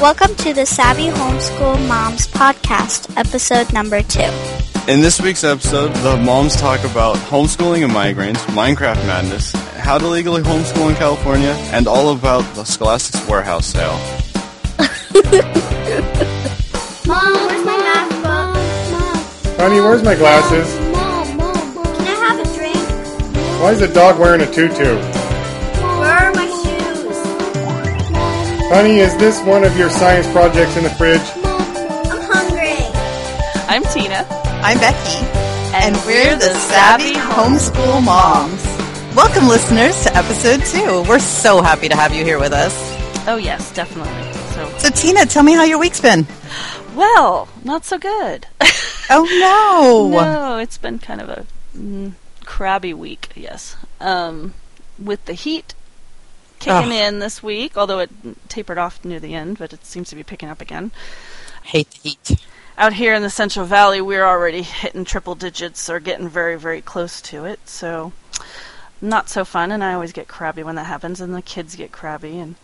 Welcome to the Savvy Homeschool Moms Podcast, episode number two. In this week's episode, the moms talk about homeschooling and migraines, Minecraft madness, how to legally homeschool in California, and all about the Scholastic's warehouse sale. Mom, where's my math book? Honey, where's my glasses? Mom, Mom, Mom. Can I have a drink? Why is the dog wearing a tutu? Honey, is this one of your science projects in the fridge? I'm hungry. I'm Tina. I'm Becky, and we're the Savvy Homeschool Moms. Welcome, listeners, to episode two. We're so happy to have you here with us. Oh yes, definitely. So So, Tina, tell me how your week's been. well, not so good. Oh no! no, it's been kind of a mm, crabby week. Yes, um, with the heat kicking Ugh. in this week, although it tapered off near the end, but it seems to be picking up again. Hate the heat. Out here in the Central Valley, we're already hitting triple digits or getting very, very close to it. So, not so fun. And I always get crabby when that happens, and the kids get crabby. And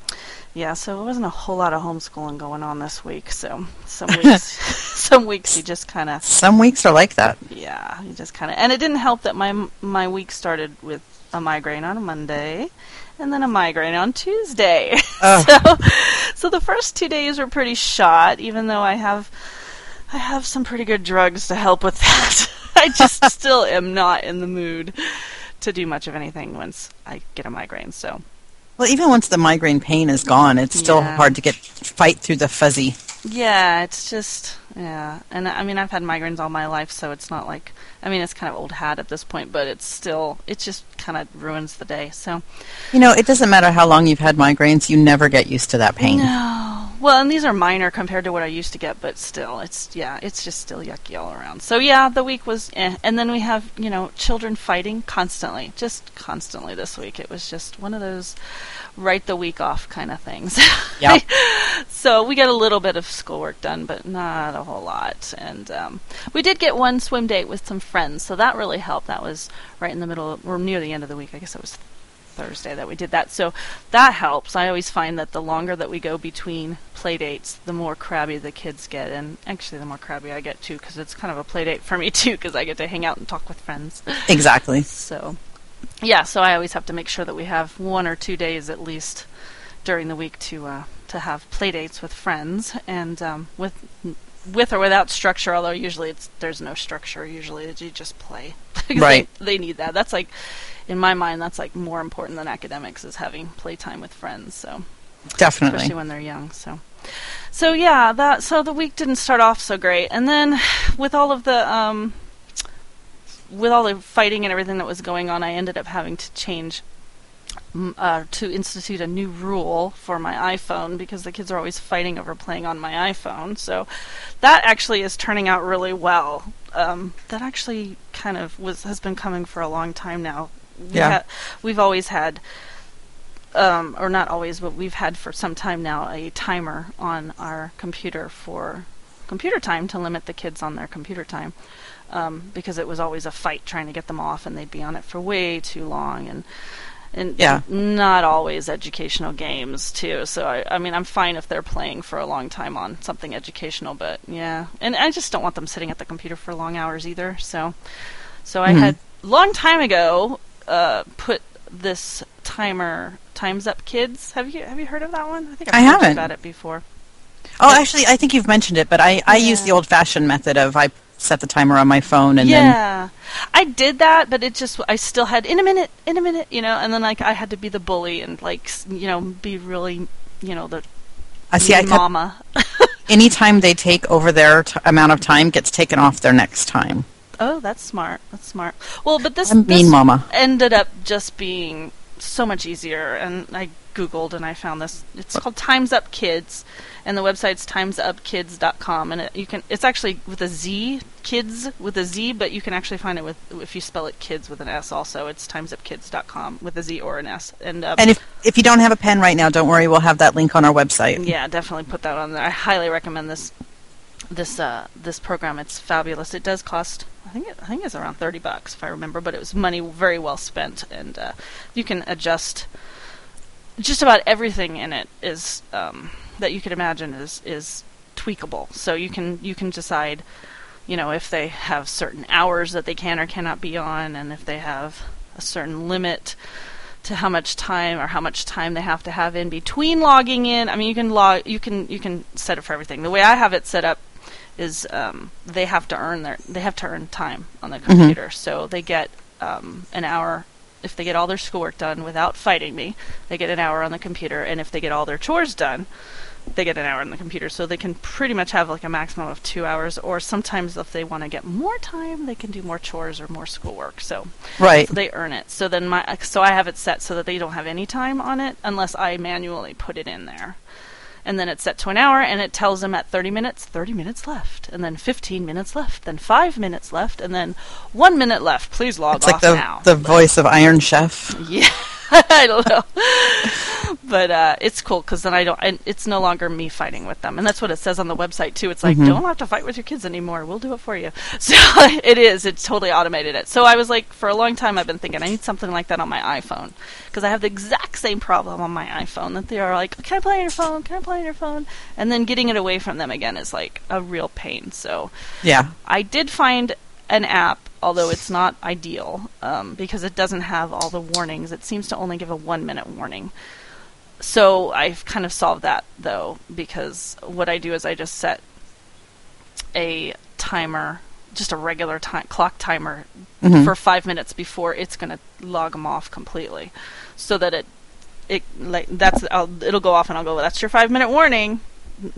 yeah, so it wasn't a whole lot of homeschooling going on this week. So some weeks, some weeks you just kind of Some weeks are like that. yeah, you just kind of. And it didn't help that my my week started with a migraine on a Monday, and then a migraine on Tuesday. Ugh. Oh. so, so the first two days were pretty shot. Even though I have, I have some pretty good drugs to help with that. I just still am not in the mood to do much of anything once I get a migraine. So Well, even once the migraine pain is gone, it's still Yeah. hard to get fight through the fuzzy. Yeah, it's just yeah, and I mean I've had migraines all my life, so it's not like I mean it's kind of old hat at this point, but it's still it just kind of ruins the day. So You know, it doesn't matter how long you've had migraines; you never get used to that pain. no, well, and these are minor compared to what I used to get, but still, it's yeah, it's just still yucky all around. So yeah, the week was, eh. and then we have you know children fighting constantly, just constantly this week. It was just one of those write the week off kind of things. Yep. so we got a little bit of schoolwork done, but not a whole lot. And um, we did get one swim date with some friends, so that really helped. That was right in the middle, or near the end of the week. I guess it was Thursday that we did that. So that helps. I always find that the longer that we go between play dates, the more crabby the kids get, and actually the more crabby I get too, because it's kind of a play date for me too, because I get to hang out and talk with friends. Exactly. So, yeah, so I always have to make sure that we have one or two days at least during the week to uh, to have play dates with friends and um, with with or without structure. Although usually it's there's no structure. Usually you just play. Right. They, they need that. That's like in my mind that's like more important than academics is having playtime with friends. So Definitely. especially when they're young. So, so yeah, that so the week didn't start off so great, and then with all of the um, with all the fighting and everything that was going on, I ended up having to change. Uh, to institute a new rule for my iPhone because the kids are always fighting over playing on my iPhone. So that actually is turning out really well. Um, that actually kind of was has been coming for a long time now. We Yeah. ha- we've always had um, or not always, but we've had for some time now a timer on our computer for computer time to limit the kids on their computer time. Um, because it was always a fight trying to get them off, and they'd be on it for way too long, and and Yeah. not always educational games too. So I, I mean, I'm fine if they're playing for a long time on something educational, but yeah, and I just don't want them sitting at the computer for long hours either. So, so I Mhm. had long time ago uh, put this timer times up kids. Have you have you heard of that one? I think I I've told you haven't. about it before. Oh, actually, I think you've mentioned it, but I, I use the old-fashioned method of I set the timer on my phone and then yeah, I did that, but it just I still had in a minute, in a minute, you know, and then like I had to be the bully and like you know be really you know the I see. I mama. anytime they take over their t- amount of time gets taken off their next time. Oh, that's smart. That's smart. Well, but this, I'm mean this mama. ended up just being so much easier, and I googled and I found this. It's called Times Up Kids, and the website's timesupkids.com, and it, you can. It's actually with a Z, kids with a Z, but you can actually find it with if you spell it kids with an S. Also, it's timesupkids.com with a Z or an S. And, uh, And if if you don't have a pen right now, don't worry. We'll have that link on our website. yeah, definitely put that on there. I highly recommend this this uh, this program. It's fabulous. It does cost I think it, I think it's around thirty bucks if I remember, but it was money very well spent, and uh, you can adjust just about everything in it is um, that you could imagine is is tweakable. So you can you can decide, you know, if they have certain hours that they can or cannot be on, and if they have a certain limit to how much time or how much time they have to have in between logging in. I mean, you can log you can you can set it for everything. The way I have it set up is um, they have to earn their they have to earn time on the computer, so they get um, an hour if they get all their schoolwork done without fighting me, they get an hour on the computer, and if they get all their chores done, they get an hour on the computer. So they can pretty much have like a maximum of two hours, or sometimes if they want to get more time, they can do more chores or more schoolwork. So, Right. so they earn it. So then my so I have it set so that they don't have any time on it unless I manually put it in there. And then it's set to an hour, and it tells them at 30 minutes, 30 minutes left, and then 15 minutes left, then five minutes left, and then one minute left. Please log It's off like the now. the voice of Iron Chef. Yeah, I don't know, but uh, it's cool because then I don't. And it's no longer me fighting with them, and that's what it says on the website too. It's like don't have to fight with your kids anymore. We'll do it for you. So it is. It's totally automated it. So I was like, for a long time, I've been thinking I need something like that on my iPhone because I have the exact same problem on my iPhone that they are like, can I play on your phone? Can I play on your phone? And then getting it away from them again is like a real pain. So Yeah. I did find an app, although it's not ideal um, because it doesn't have all the warnings. It seems to only give a one minute warning. So I've kind of solved that though because what I do is I just set a timer, just a regular time clock timer for five minutes before it's going to log them off completely, so that it it like that's I'll, it'll go off and I'll go that's your five minute warning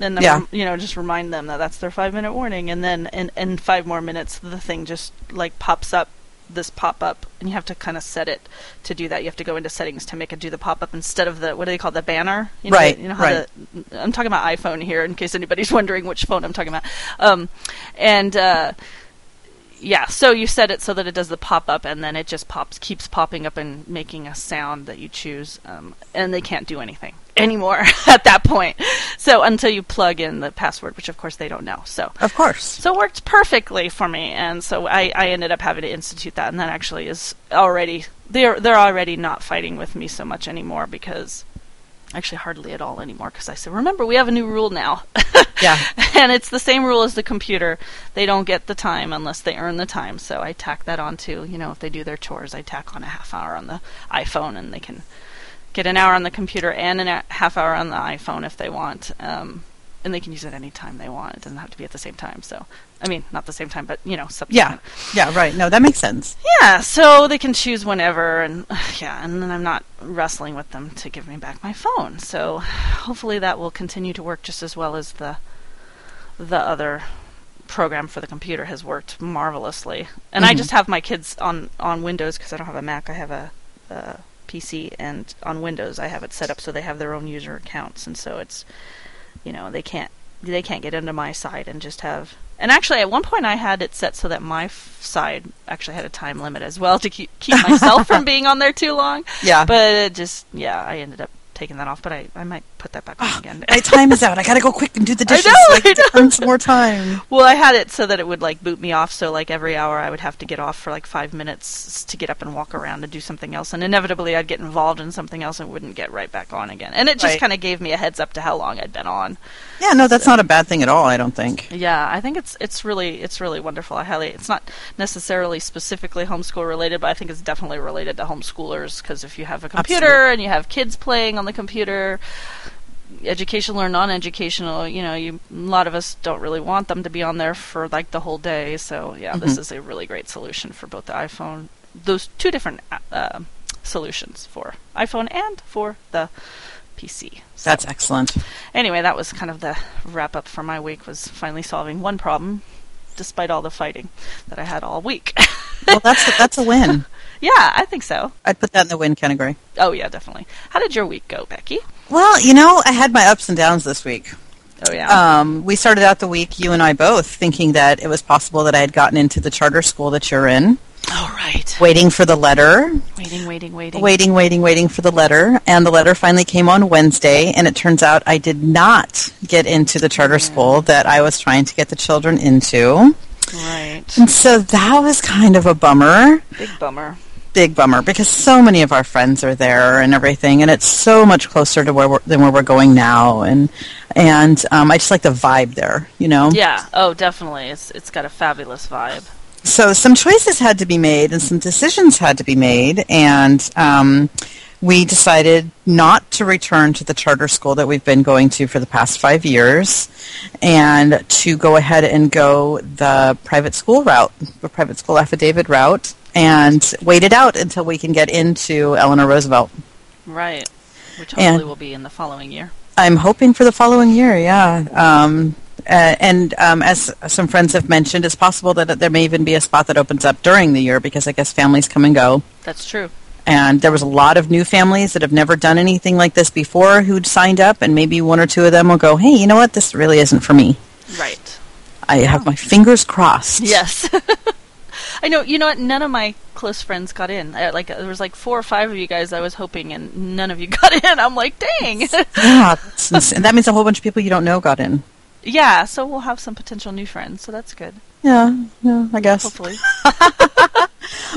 and then Yeah. you know just remind them that that's their five minute warning and then in, in five more minutes the thing just like pops up this pop up and you have to kind of set it to do that you have to go into settings to make it do the pop up instead of the what do they call it, the banner you know, Right, you know how right. the, I'm talking about iPhone here in case anybody's wondering which phone I'm talking about um, and uh, yeah, so you set it so that it does the pop up, and then it just pops, keeps popping up and making a sound that you choose, um, and they can't do anything anymore at that point. So until you plug in the password, which of course they don't know. So Of course. so it worked perfectly for me, and so I, I ended up having to institute that, and that actually is already they're they're already not fighting with me so much anymore because actually hardly at all anymore because I said remember we have a new rule now. Yeah. and it's the same rule as the computer. They don't get the time unless they earn the time. So I tack that onto, you know, if they do their chores, I tack on a half hour on the iPhone, and they can get an hour on the computer and a half hour on the iPhone if they want. Um, and they can use it any time they want. It doesn't have to be at the same time. So, I mean, not the same time, but you know, Yeah. subsequent. Yeah, right. No, that makes sense. Yeah, so they can choose whenever, and yeah, and then I'm not wrestling with them to give me back my phone. So hopefully that will continue to work just as well as the the other program for the computer has worked marvelously. And I just have my kids on on Windows because I don't have a Mac. I have a, a PC, and on Windows I have it set up so they have their own user accounts, and so it's you know they can't they can't get into my side and just have and actually at one point i had it set so that my f- side actually had a time limit as well to keep keep myself from being on there too long Yeah. but it just yeah i ended up taking that off but i, I might put that back on ah, again My time is out. I gotta go quick and do the I dishes. know, so I I know. earn some more time. well i had it so that it would like boot me off so like every hour i would have to get off for like five minutes to get up and walk around and do something else and inevitably i'd get involved in something else and wouldn't get right back on again and it just Right. kind of gave me a heads up to how long i'd been on Yeah, no, that's not a bad thing at all. I don't think. Yeah, I think it's it's really it's really wonderful. I highly it's not necessarily specifically homeschool related, but I think it's definitely related to homeschoolers because if you have a computer Absolutely. and you have kids playing on the computer, educational or non-educational, you know, you a lot of us don't really want them to be on there for like the whole day. So yeah, this is a really great solution for both the iPhone, those two different uh, solutions for iPhone and for the PC. So That's excellent. anyway, that was kind of the wrap up for my week. Was finally solving one problem, despite all the fighting that I had all week. Well, that's a, that's a win. yeah, I think so. I'd put that in the win category. Oh yeah, definitely. How did your week go, Becky? Well, you know, I had my ups and downs this week. Oh yeah. Um, we started out the week, you and I both, thinking that it was possible that I had gotten into the charter school that you're in, all right. waiting for the letter, Waiting, waiting, waiting. waiting, waiting, waiting for the letter, and the letter finally came on Wednesday, and it turns out I did not get into the charter school that I was trying to get the children into. Right. And so that was kind of a bummer. Big bummer. Big bummer because so many of our friends are there and everything, and it's so much closer to where we're, than where we're going now, and and um, I just like the vibe there, you know. Yeah. Oh, definitely. It's it's got a fabulous vibe. So some choices had to be made and some decisions had to be made, and um, we decided not to return to the charter school that we've been going to for the past five years and to go ahead and go the private school route, the private school affidavit route, and wait it out until we can get into Eleanor Roosevelt. Right. Which hopefully And- will be in the following year. I'm hoping for the following year, yeah. Um, uh, and um, as some friends have mentioned, it's possible that there may even be a spot that opens up during the year because I guess families come and go. That's true. And there was a lot of new families that have never done anything like this before who'd signed up, and maybe one or two of them will go, hey, you know what, this really isn't for me. Right. I have my fingers crossed. Yes. I know. You know what? None of my close friends got in. I, like there was like four or five of you guys I was hoping, and none of you got in. I'm like, dang. Yeah, and that means a whole bunch of people you don't know got in. yeah. So we'll have some potential new friends. So that's good. Yeah, yeah, I guess. Hopefully.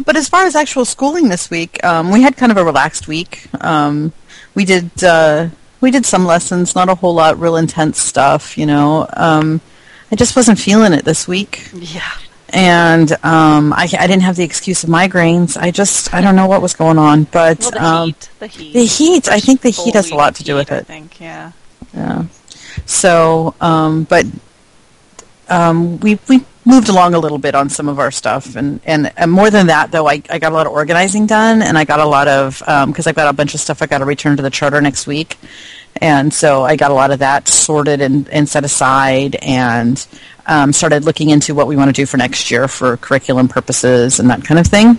But as far as actual schooling this week, um, we had kind of a relaxed week. Um, we did uh, we did some lessons, not a whole lot, real intense stuff. You know, um, I just wasn't feeling it this week, yeah. And um, I, I didn't have the excuse of migraines. I just I don't know what was going on, but Well, the um, heat. The heat. the heat, I think the heat has a lot to do heat, with it. I think. Yeah. Yeah. So, um, but um, we we moved along a little bit on some of our stuff, and and, and more than that, though, I, I got a lot of organizing done, and I got a lot of because I've got a bunch of stuff I got to return to the charter next week, and so I got a lot of that sorted and, and set aside, and um, started looking into what we want to do for next year for curriculum purposes and that kind of thing.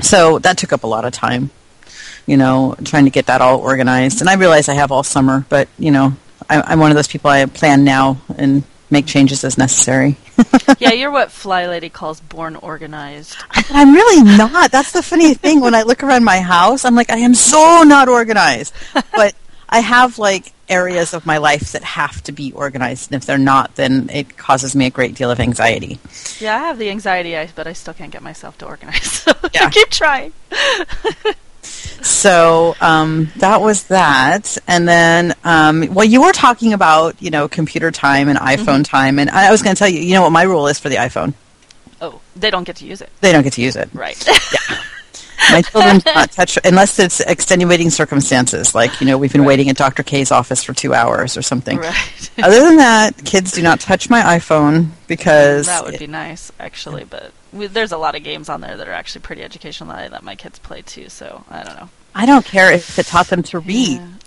So that took up a lot of time you know, trying to get that all organized. And I realize I have all summer, but you know, I, I'm one of those people. I plan now and make changes as necessary. yeah, you're what Fly Lady calls born organized. I'm really not. That's the funny thing. When I look around my house, I'm like, I am so not organized. But I have like areas of my life that have to be organized, and if they're not, then it causes me a great deal of anxiety. Yeah, I have the anxiety, I, but I still can't get myself to organize. So Yeah. I keep trying. So um, that was that, and then um, well, you were talking about you know computer time and iPhone time, and I I was going to tell you, you know what my rule is for the iPhone. Oh, they don't get to use it. They don't get to use it. Right. My children do not touch unless it's extenuating circumstances, like you know we've been Right. waiting at Dr. K's office for two hours or something. right. Other than that, kids do not touch my iPhone because That would be nice, actually. But we, there's a lot of games on there that are actually pretty educational that I let my kids play too. So I don't know. I don't care if it taught them to read.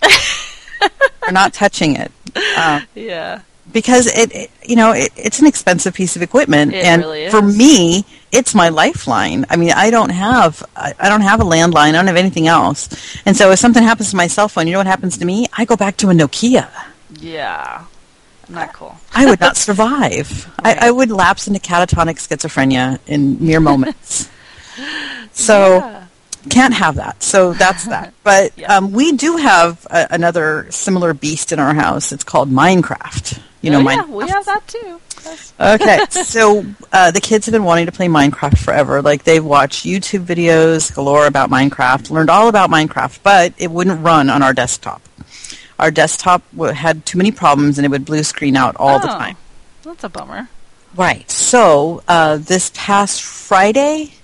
They're not touching it. Um, Yeah. because it, it you know it, it's an expensive piece of equipment It and really for me it's my lifeline i mean i don't have I, I don't have a landline i don't have anything else and so if something happens to my cell phone you know what happens to me i go back to a nokia Yeah. Not cool. i would not survive I, I would lapse into catatonic schizophrenia in mere moments so Yeah. can't have that. So that's that. But Yeah. um, we do have a, another similar beast in our house. It's called Minecraft. You know, oh, yeah, Minecraft. we have that too. Okay, so uh, the kids have been wanting to play Minecraft forever. Like they've watched YouTube videos galore about Minecraft, learned all about Minecraft, but it wouldn't run on our desktop. Our desktop w- had too many problems, and it would blue screen out all the Oh. time. That's a bummer. Right. So uh, this past Friday,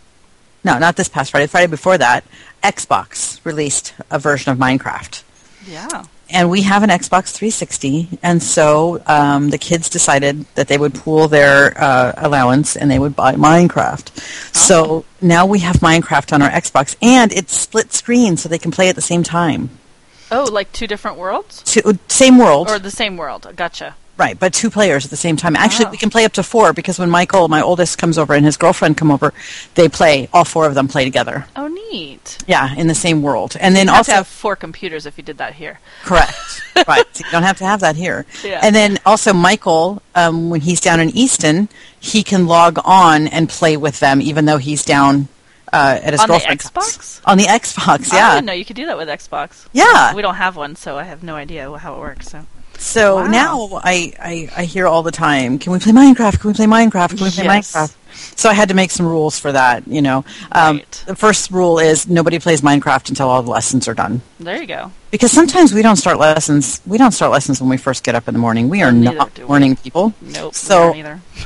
no, not this past Friday, Friday before that, Xbox released a version of Minecraft. Yeah. And we have an Xbox 360, and so um, the kids decided that they would pool their uh, allowance and they would buy Minecraft. So now we have Minecraft on our Xbox, and it's split screen, so they can play at the same time. Oh, like two different worlds? Two, same world, Or the same world. Gotcha. Right? But two players at the same time. Actually, we can play up to four because when Michael, my oldest, comes over and his girlfriend come over, they play. All four of them play together. Oh, neat. Yeah, in the same world, and then You have also have four computers if you did that here. Correct. right. So you don't have to have that here. Yeah. And then also Michael, um, when he's down in Easton, he can log on and play with them, even though he's down uh, at his On the girlfriend's house. Xbox? On the Xbox, yeah. I didn't know you could do that with Xbox. Yeah. We don't have one, so I have no idea how it works. So So Wow. now I, I, I hear all the time, can we play Minecraft? Can we play Minecraft? Can we play Yes. Minecraft? So I had to make some rules for that, you know. Um, Right. The first rule is nobody plays Minecraft until all the lessons are done. There you go. Because sometimes we don't start lessons. We don't start lessons when we first get up in the morning. We are Neither not morning people. Nope. So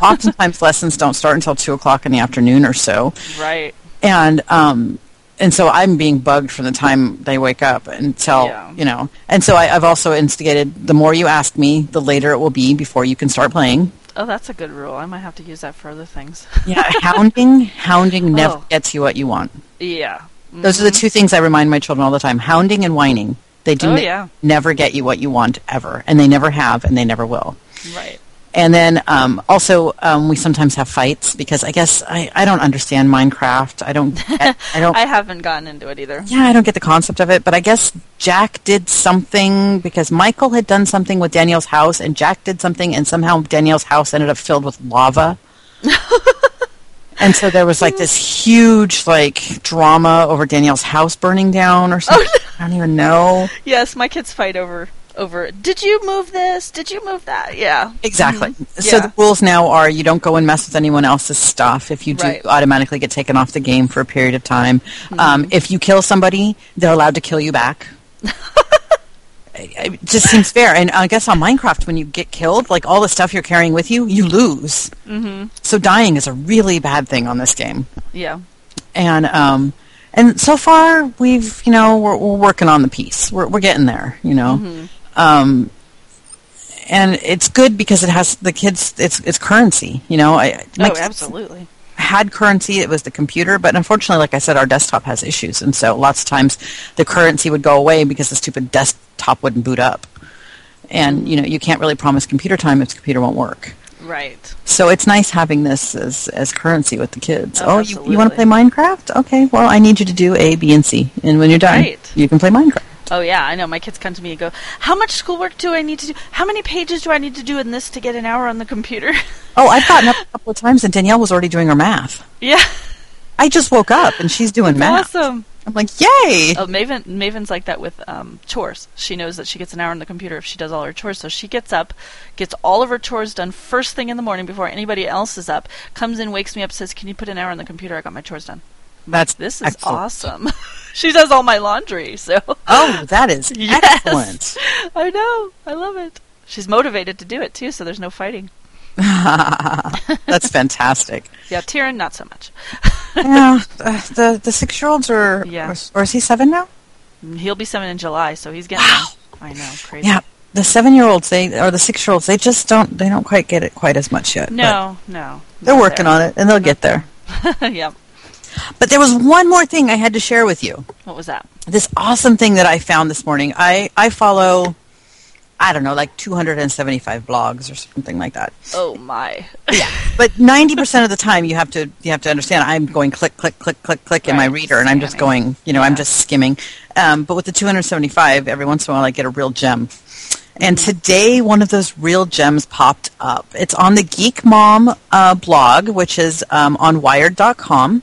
oftentimes lessons don't start until two o'clock in the afternoon or so, Right. and um, and so I'm being bugged from the time they wake up until Yeah. you know. And so I, I've also instigated: the more you ask me, the later it will be before you can start playing. Oh, that's a good rule. I might have to use that for other things. Yeah, hounding, hounding never Oh. gets you what you want. yeah. Those are the mm-hmm. two things I remind my children all the time: hounding and whining. They do Oh, ne- yeah. never get you what you want ever, and they never have, and they never will. Right. And then um, also um, we sometimes have fights because I guess I, I don't understand Minecraft. I don't get, I don't I haven't gotten into it either. yeah I don't get the concept of it. But I guess Jack did something because Michael had done something with Danielle's house, and Jack did something, and somehow Danielle's house ended up filled with lava. and so there was like this huge like drama over Danielle's house burning down or something. I don't even know. Yes, my kids fight over over. Did you move this? Did you move that? Yeah. Exactly. Mhm. So Yeah. the rules now are you don't go and mess with anyone else's stuff. If you do, Right. you automatically get taken off the game for a period of time. Mm-hmm. Um, if you kill somebody, they're allowed to kill you back. it just seems fair. And I guess on Minecraft, when you get killed, like all the stuff you're carrying with you, you lose. Mm-hmm. So dying is a really bad thing on this game. Yeah. And um, and so far we've you know we're, we're working on the piece. We're we're getting there. You know. Um, and it's good because it has the kids. It's it's currency. You know, I Oh, absolutely. had currency. It was the computer, but unfortunately, like I said, our desktop has issues, and so lots of times the currency would go away because the stupid desktop wouldn't boot up. And you know, you can't really promise computer time if the computer won't work. Right. So it's nice having this as, as currency with the kids. Oh, Oh, you, you want to play. Minecraft? Okay, well, I need you to do A, B, and C. And when you're done, Right. you can play Minecraft. Oh yeah, I know. My kids come to me and go, "How much schoolwork do I need to do? How many pages do I need to do in this to get an hour on the computer?" Oh, I've gotten up a couple of times, and Danielle was already doing her math. yeah. I just woke up, and she's doing math. Awesome. I'm like, yay! Oh, Maven, Maven's like that with um, chores. She knows that she gets an hour on the computer if she does all her chores. So she gets up, gets all of her chores done first thing in the morning before anybody else is up. Comes in, wakes me up, says, "Can you put an hour on the computer? I got my chores done." That's This is excellent. awesome. she does all my laundry, so Oh, that is Yes. excellent. I know. I love it. She's motivated to do it too, so there's no fighting. That's fantastic. Yeah, Tyrion, not so much. yeah, uh, the the six year olds are, Yeah. or, or is he seven now? He'll be seven in July, so he's getting Wow. I know, crazy. Yeah, the seven year olds they or the six year olds they just don't they don't quite get it quite as much yet. No, no. they're working on it and they'll get there. it. Yeah. But there was one more thing I had to share with you. What was that? This awesome thing that I found this morning. I I follow. I don't know, like 275 blogs or something like that. Oh my. Yeah, but 90% of the time, you have to you have to understand. I'm going click, click, click, click, click in my reader, and I'm just going. You know, I'm just skimming. Um, but with the 275, every once in a while, I get a real gem. And Mm-hmm. today, one of those real gems popped up. It's on the Geek Mom uh, blog, which is um, on Wired.com,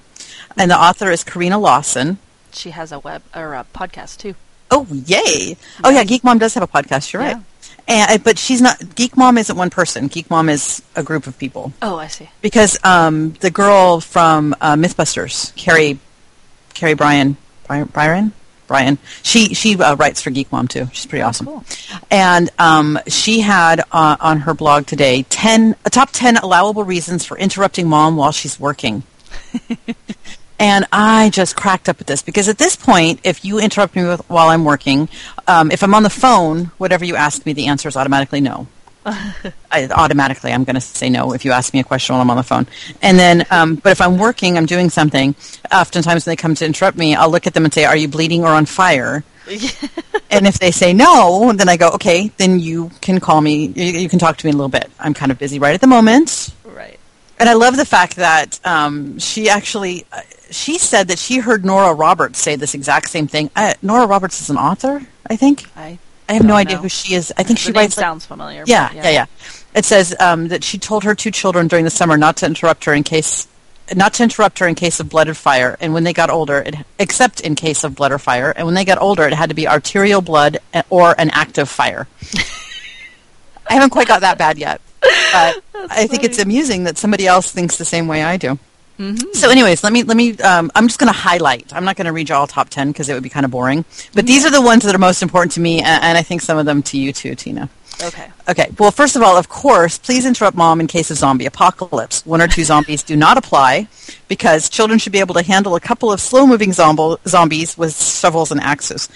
and the author is Corrina Lawson. She has a web or a podcast too. Oh, yay! Oh, yeah, Geek Mom does have a podcast. You're Yeah. right. And, but she's not. Geek Mom isn't one person. Geek Mom is a group of people Oh, I see. because um, the girl from uh, MythBusters, Kari, Kari Bryan, Bryan, Byron, Brian, she she uh, writes for Geek Mom too. She's pretty awesome. cool. And um, she had uh, on her blog today ten a top ten allowable reasons for interrupting mom while she's working. And I just cracked up at this because at this point, if you interrupt me with, while I'm working, um, if I'm on the phone, whatever you ask me, the answer is automatically no. I, automatically, I'm going to say no if you ask me a question while I'm on the phone. And then, um, but if I'm working, I'm doing something. Oftentimes, when they come to interrupt me, I'll look at them and say, "Are you bleeding or on fire?" and if they say no, then I go, "Okay, then you can call me. You, you can talk to me in a little bit. I'm kind of busy right at the moment." Right. And I love the fact that um, she actually uh, she said that she heard Nora Roberts say this exact same thing. Uh, Nora Roberts is an author, I think. I I have no idea know. who she is. I think the she writes. like- sounds familiar. but yeah, yeah, yeah. It says um, that she told her two children during the summer not to interrupt her in case not to interrupt her in case of blood or fire, and when they got older, it, except in case of blood or fire, and when they got older, it had to be arterial blood uh, or an active fire. I haven't quite got that bad yet. But I think it's amusing that somebody else thinks the same way I do. So, anyways, let me let me. Um, I'm just going to highlight. I'm not going to read you all top ten because it would be kind of boring. But these are the ones that are most important to me, and, and I think some of them to you too, Tina. Okay. Okay. Well, first of all, of course, please interrupt mom in case of zombie apocalypse. One or two zombies do not apply because children should be able to handle a couple of slow-moving zombo- zombies with shovels and axes.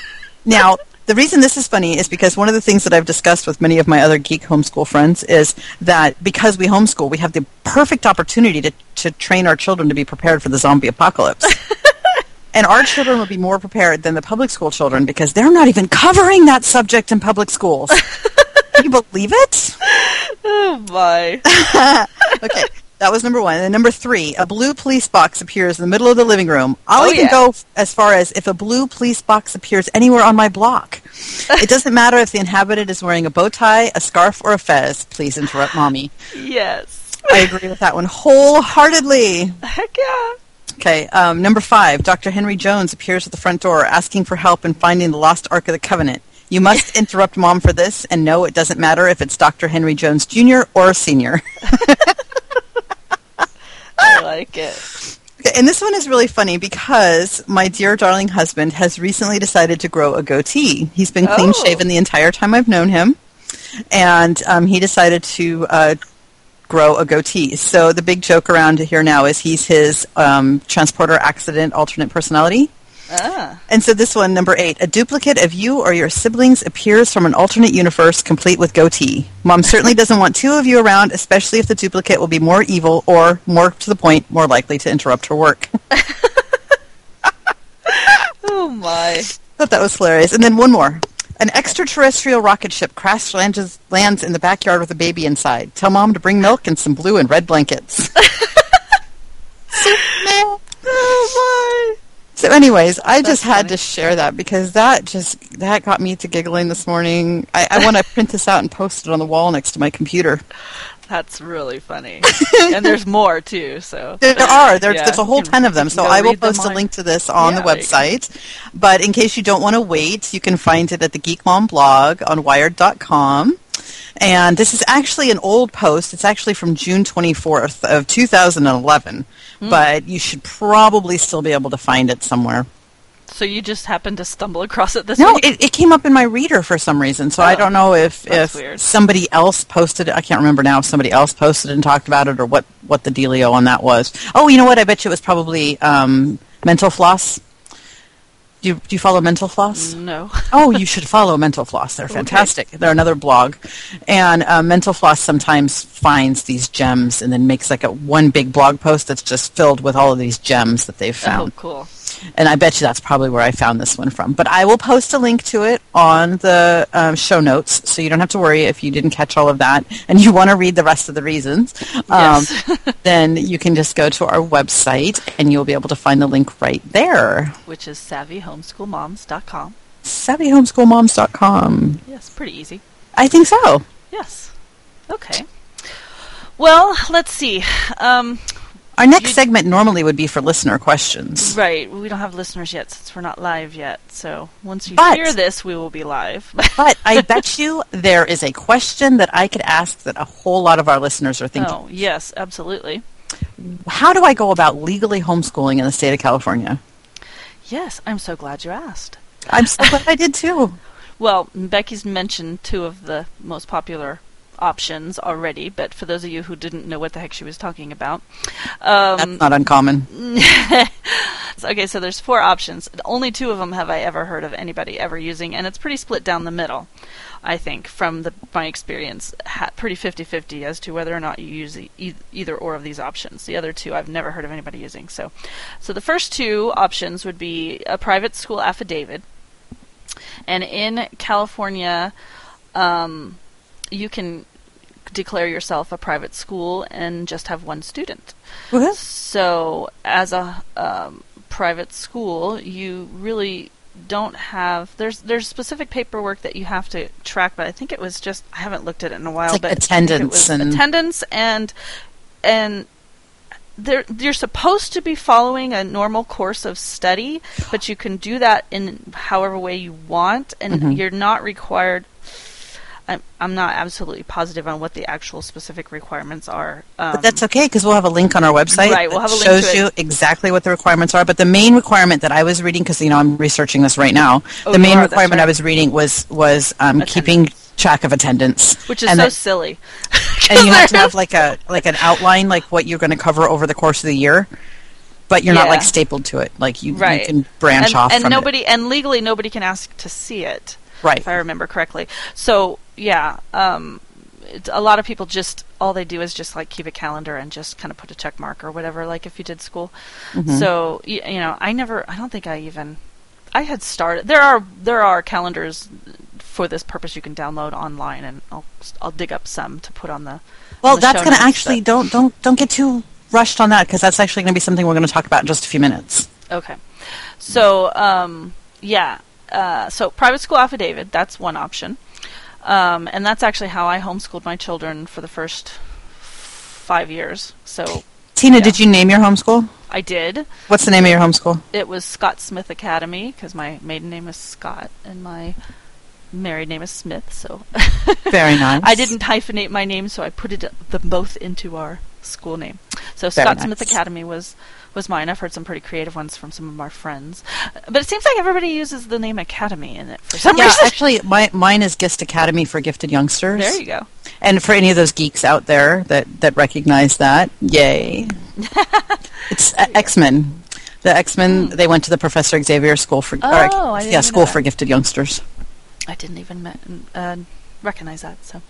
now, the reason this is funny is because one of the things that I've discussed with many of my other geek homeschool friends is that because we homeschool, we have the perfect opportunity to, to train our children to be prepared for the zombie apocalypse. And our children will be more prepared than the public school children because they're not even covering that subject in public schools. Can you believe it? Oh my. Okay, that was number one. And number three, a blue police box appears in the middle of the living room. I'll Oh, even yeah. go as far as if a blue police box appears anywhere on my block. it doesn't matter if the inhabitant is wearing a bow tie, a scarf, or a fez. Please interrupt mommy. Yes. I agree with that one wholeheartedly. Heck yeah. Okay, um, number five, Dr. Henry Jones appears at the front door asking for help in finding the lost Ark of the Covenant. You must interrupt mom for this, and no, it doesn't matter if it's Dr. Henry Jones Jr. or Sr. I like it. And this one is really funny because my dear darling husband has recently decided to grow a goatee. He's been clean Oh. shaven the entire time I've known him, and um, he decided to uh, grow a goatee. So the big joke around here now is he's his um, transporter accident alternate personality. Ah. And so this one, number eight, a duplicate of you or your siblings appears from an alternate universe complete with goatee. Mom certainly doesn't want two of you around, especially if the duplicate will be more evil or, more to the point, more likely to interrupt her work. Oh my. thought that was hilarious. And then one more. An extraterrestrial rocket ship crash lands, lands in the backyard with a baby inside. Tell mom to bring milk and some blue and red blankets. Oh my. So, anyways, I That's just had funny. to share that because that just that got me to giggling this morning. I, I want to print this out and post it on the wall next to my computer. That's really funny. and there's more too, so. There are there's, Yeah, there's a whole ton of them. So I will post a link to this on Yeah, the there you go. website. But in case you don't want to wait, you can find it at the Geek Mom blog on Wired.com. And this is actually an old post. It's actually from June 24th of 2011. Hmm. But you should probably still be able to find it somewhere. So you just happened to stumble across it this No, week? it, it came up in my reader for some reason. So I Oh, don't know if, if weird. somebody else posted it. I can't remember now if somebody else posted it and talked about it or what, what the dealio on that was. Oh, you know what? I bet you it was probably um, Mental Floss. Do you, do you follow Mental Floss? no. oh, you should follow Mental Floss. They're fantastic. They're another blog, and uh, Mental Floss sometimes finds these gems and then makes like a one big blog post that's just filled with all of these gems that they've found. Oh, found. cool. And I bet you that's probably where I found this one from. But I will post a link to it on the um, show notes, so you don't have to worry if you didn't catch all of that and you want to read the rest of the reasons. Um, Yes. then you can just go to our website and you'll be able to find the link right there. Which is savvyhomeschoolmoms.com. SavvyHomeschoolMoms.com. Yes, pretty easy. I think so. Yes. Okay. Well, let's see. Um, Our next segment normally would be for listener questions. right, we don't have listeners yet since we're not live yet. So once you But- hear this, we will be live. But I bet you there is a question that I could ask that a whole lot of our listeners are thinking. oh, yes, absolutely. How do I go about legally homeschooling in the state of California? Yes, I'm so glad you asked. I'm so glad I did too. Well, Becky's mentioned two of the most popular options already, but for those of you who didn't know what the heck she was talking about, That's um, not uncommon. okay, so there's four options. Only two of them have I ever heard of anybody ever using, and it's pretty split down the middle. I think, from the, my experience, ha- pretty 50-50 as to whether or not you use e- either or of these options. The other two I've never heard of anybody using. So, so the first two options would be a private school affidavit, and in California, um, you can declare yourself a private school and just have one student. So, as a um, private school, you really don't have there's there's specific paperwork that you have to track, but I think it was just I haven't looked at it in a while. like but I think it attendance and- attendance and and there you're supposed to be following a normal course of study, but you can do that in however way you want, and Mhm. you're not required. I'm I'm not absolutely positive on what the actual specific requirements are. Um, But that's okay because we'll have a link on our website Right, we'll have a link shows you exactly what the requirements are. But the main requirement that I was reading, because you know I'm researching this right now, Oh, the main are, requirement I was reading was was um, keeping track of attendance, which is and so that- silly. and you have to have like a like an outline, like what you're going to cover over the course of the year. But you're not like stapled to it. Like you, right you can branch and, off and from it. nobody and legally nobody can ask to see it Right. if i remember correctly so yeah um a lot of people just all they do is just like keep a calendar and just kind of put a check mark or whatever like if you did school Mm-hmm. so y- you know i never i don't think i even i had started there are there are calendars for this purpose you can download online and i'll i'll dig up some to put on the Well, on the that's going to actually but- don't don't don't get too rushed on that because that's actually going to be something we're going to talk about in just a few minutes. Okay. So, um, yeah. Uh, so, private school affidavit, that's one option. Um, and that's actually how I homeschooled my children for the first five years. So, Tina, Yeah. did you name your homeschool? I did. What's the name of your homeschool? It was Scott Smith Academy because my maiden name is Scott and my married name is Smith. So, Very nice. I didn't hyphenate my name, so I put it them both into our school name. So Very Scott nice. Smith Academy was was mine. I've heard some pretty creative ones from some of our friends, but it seems like everybody uses the name Academy in it for some Yeah, reason. actually, my, mine is Gist Academy for Gifted Youngsters. there you go. And for any of those geeks out there that, that recognize that, yay. it's X Men. The X Men, they went to the Professor Xavier School for, or, Hmm. Oh, I didn't yeah, School for Gifted Youngsters. I didn't even uh, recognize that. So,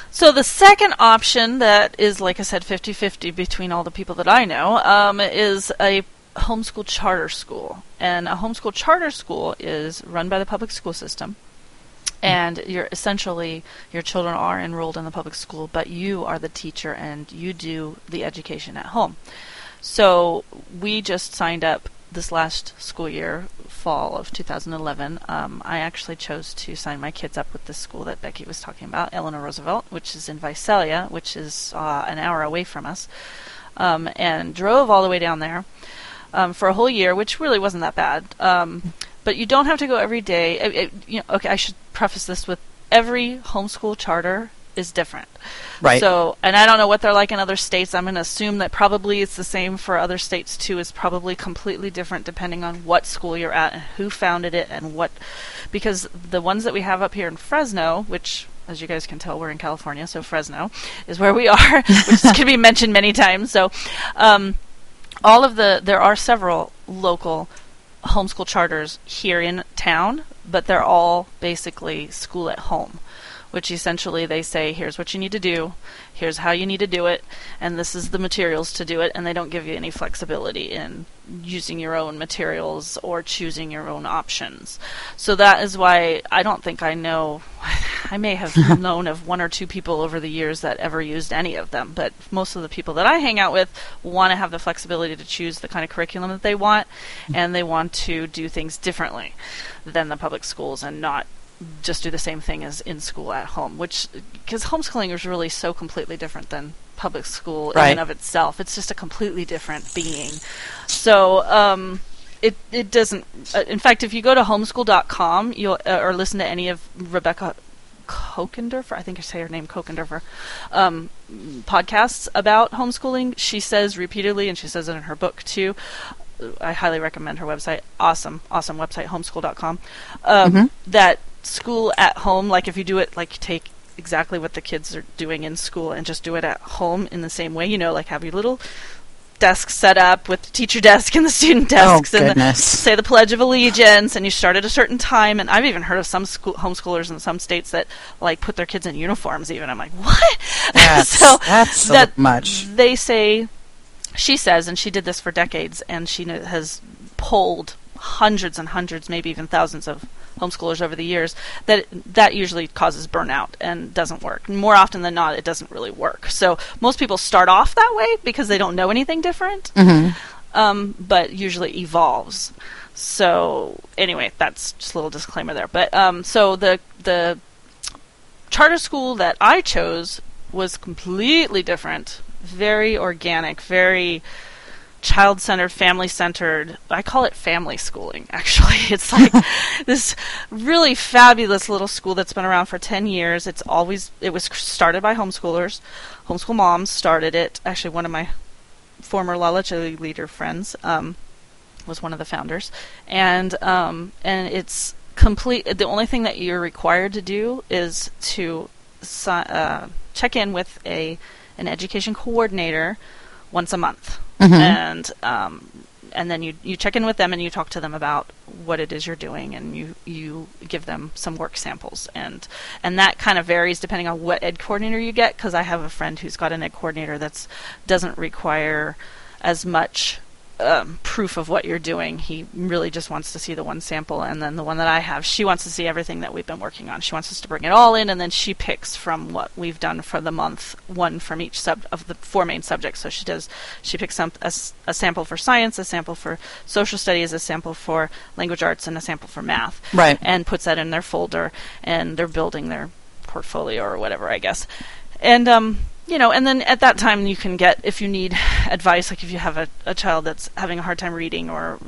so the second option that is, like I said, 50-50 between all the people that I know um, is a homeschool charter school, and a homeschool charter school is run by the public school system. And you're essentially your children are enrolled in the public school, but you are the teacher and you do the education at home. So we just signed up this last school year, fall of 2011. Um, I actually chose to sign my kids up with this school that Becky was talking about, Eleanor Roosevelt, which is in Visalia, which is uh, an hour away from us, um, and drove all the way down there um, for a whole year, which really wasn't that bad. Um, but you don't have to go every day. It- it- you know, okay, I should preface this with every homeschool charter is different. Right. So, and I don't know what they're like in other states. I'm going to assume that probably it's the same for other states too. It's probably completely different depending on what school you're at and who founded it and what. Because the ones that we have up here in Fresno, which, as you guys can tell, we're in California, so Fresno is where we are, which can be mentioned many times. So, um, all of the there are several local homeschool charters here in town, but they're all basically school at home, which essentially they say, here's what you need to do, here's how you need to do it, and this is the materials to do it, and they don't give you any flexibility in using your own materials or choosing your own options. So that is why I don't think I know. I may have known of one or two people over the years that ever used any of them, but most of the people that I hang out with want to have the flexibility to choose the kind of curriculum that they want, and they want to do things differently than the public schools and not just do the same thing as in school at home, which because homeschooling is really so completely different than public school in and of itself. It's just a completely different being. So um, it it doesn't. Uh, in fact, if you go to homeschool.com, you'll uh, or listen to any of Rebecca Kochenderfer, I think I say her name Kochenderfer, um, podcasts about homeschooling. She says repeatedly, and she says it in her book too. I highly recommend her website. Awesome, awesome website, homeschool.com. Um, That school at home, like if you do it, like take exactly what the kids are doing in school and just do it at home in the same way, you know, like have your little desk set up with the teacher desk and the student oh, desks and the, say the Pledge of Allegiance, and you start at a certain time. And I've even heard of some school homeschoolers in some states that like put their kids in uniforms. Even I'm like, what? That's, so that's a that much. they say, she says, and she did this for decades, and she has polled hundreds and hundreds, maybe even thousands of homeschoolers over the years that that usually causes burnout and doesn't work. More often than not, it doesn't really work. So most people start off that way because they don't know anything different, um, but usually evolves. So anyway, that's just a little disclaimer there. But um, so the the charter school that I chose was completely different, very organic, very child centered, family centered. I call it family schooling, actually. It's like this really fabulous little school that's been around for 10 years. It's always, it was started by homeschoolers. Homeschool moms started it. Actually, one of my former La Leche leader friends um, was one of the founders. And, um, and it's complete, the only thing that you're required to do is to uh, check in with a an education coordinator once a month, mm-hmm. and um, and then you you check in with them and you talk to them about what it is you're doing and you you give them some work samples and and that kind of varies depending on what ed coordinator you get because I have a friend who's got an ed coordinator that's doesn't require as much um, proof of what you're doing. He really just wants to see the one sample, and then the one that I have, she wants to see everything that we've been working on. She wants us to bring it all in, and then she picks from what we've done for the month, one from each sub of the four main subjects. So she does, she picks some a, a sample for science, a sample for social studies, a sample for language arts, and a sample for math. Right. And puts that in their folder, and they're building their portfolio or whatever, I guess. And um, you know, and then at that time you can get if you need advice, like if you have a, a child that's having a hard time reading or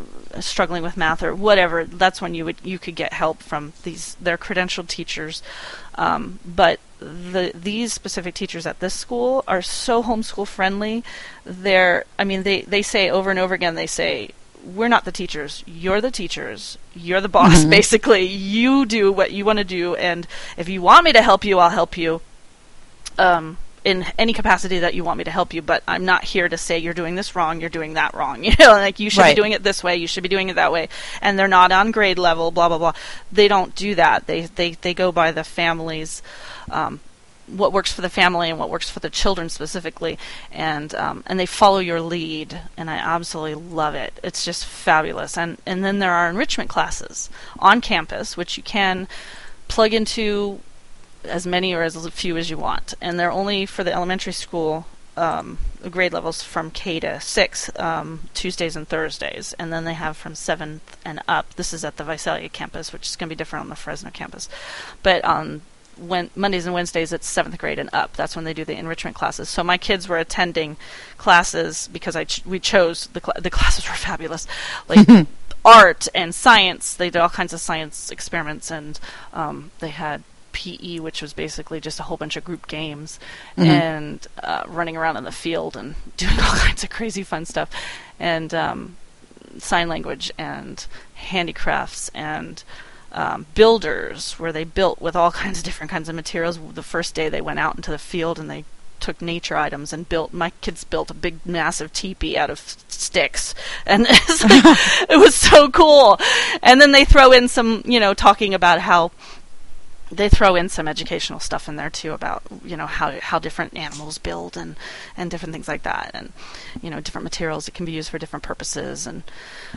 struggling with math or whatever, that's when you would you could get help from these their credentialed teachers. Um, but the these specific teachers at this school are so homeschool friendly. They're I mean they they say over and over again they say we're not the teachers. You're the teachers. You're the boss, mm-hmm. basically. You do what you want to do, and if you want me to help you, I'll help you. Um, in any capacity that you want me to help you, but I'm not here to say you're doing this wrong, you're doing that wrong. You know, like you should right. be doing it this way, you should be doing it that way. And they're not on grade level, blah blah blah. They don't do that. They they they go by the families um, what works for the family and what works for the children specifically, and um, and they follow your lead, and I absolutely love it. It's just fabulous. And and then there are enrichment classes on campus, which you can plug into as many or as few as you want, and they're only for the elementary school um, grade levels from K to six, um, Tuesdays and Thursdays, and then they have from seventh and up. This is at the Visalia campus, which is going to be different on the Fresno campus, but on when Mondays and Wednesdays it's seventh grade and up. That's when they do the enrichment classes. So my kids were attending classes because I ch- we chose the cl- the classes were fabulous, like art and science. They did all kinds of science experiments, and um, they had PE, which was basically just a whole bunch of group games mm-hmm. and uh, running around in the field and doing all kinds of crazy fun stuff, and um, sign language and handicrafts and um, builders, where they built with all kinds of different kinds of materials. The first day they went out into the field and they took nature items and built my kids built a big massive teepee out of sticks and like, it was so cool and then they throw in some you know talking about how they throw in some educational stuff in there too about you know how how different animals build and and different things like that. And you know different materials that can be used for different purposes. And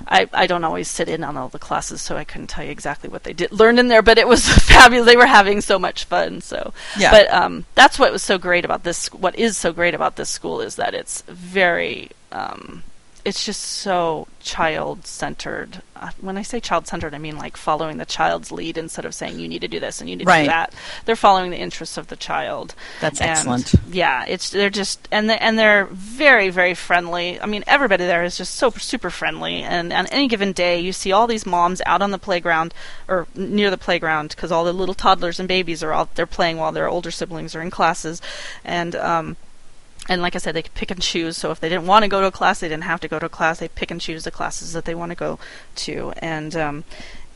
I I don't always sit in on all the classes so I couldn't tell you exactly what they did learned in there but it was fabulous. They were having so much fun so. Yeah. But um that's what was so great about this what is so great about this school is that it's very um it's just so child centered. Uh, when I say child centered, I mean like following the child's lead instead of saying you need to do this and you need right. to do that. They're following the interests of the child. That's and excellent. Yeah, it's they're just and they, and they're very very friendly. I mean, everybody there is just so super friendly. And on any given day, you see all these moms out on the playground or near the playground because all the little toddlers and babies are out there playing while their older siblings are in classes, and um, and like I said, they could pick and choose. So if they didn't want to go to a class, they didn't have to go to a class. They pick and choose the classes that they want to go to, and um,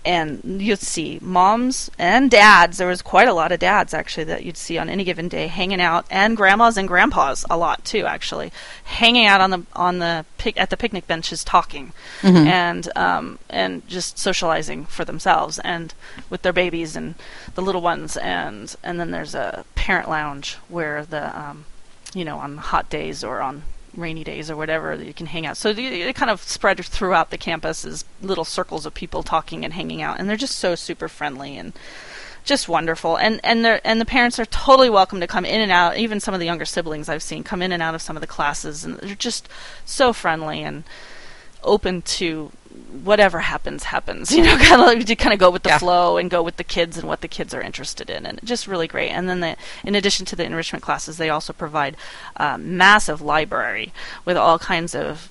and you'd see moms and dads. There was quite a lot of dads actually that you'd see on any given day hanging out, and grandmas and grandpas a lot too actually, hanging out on the on the pic- at the picnic benches talking, mm-hmm. and um, and just socializing for themselves and with their babies and the little ones, and and then there's a parent lounge where the um, you know, on hot days or on rainy days or whatever you can hang out. So it kind of spread throughout the campus as little circles of people talking and hanging out, and they're just so super friendly and just wonderful. And and they and the parents are totally welcome to come in and out. Even some of the younger siblings I've seen come in and out of some of the classes, and they're just so friendly and open to whatever happens happens you know kind of like to kind of go with the yeah. flow and go with the kids and what the kids are interested in and just really great and then the, in addition to the enrichment classes they also provide a massive library with all kinds of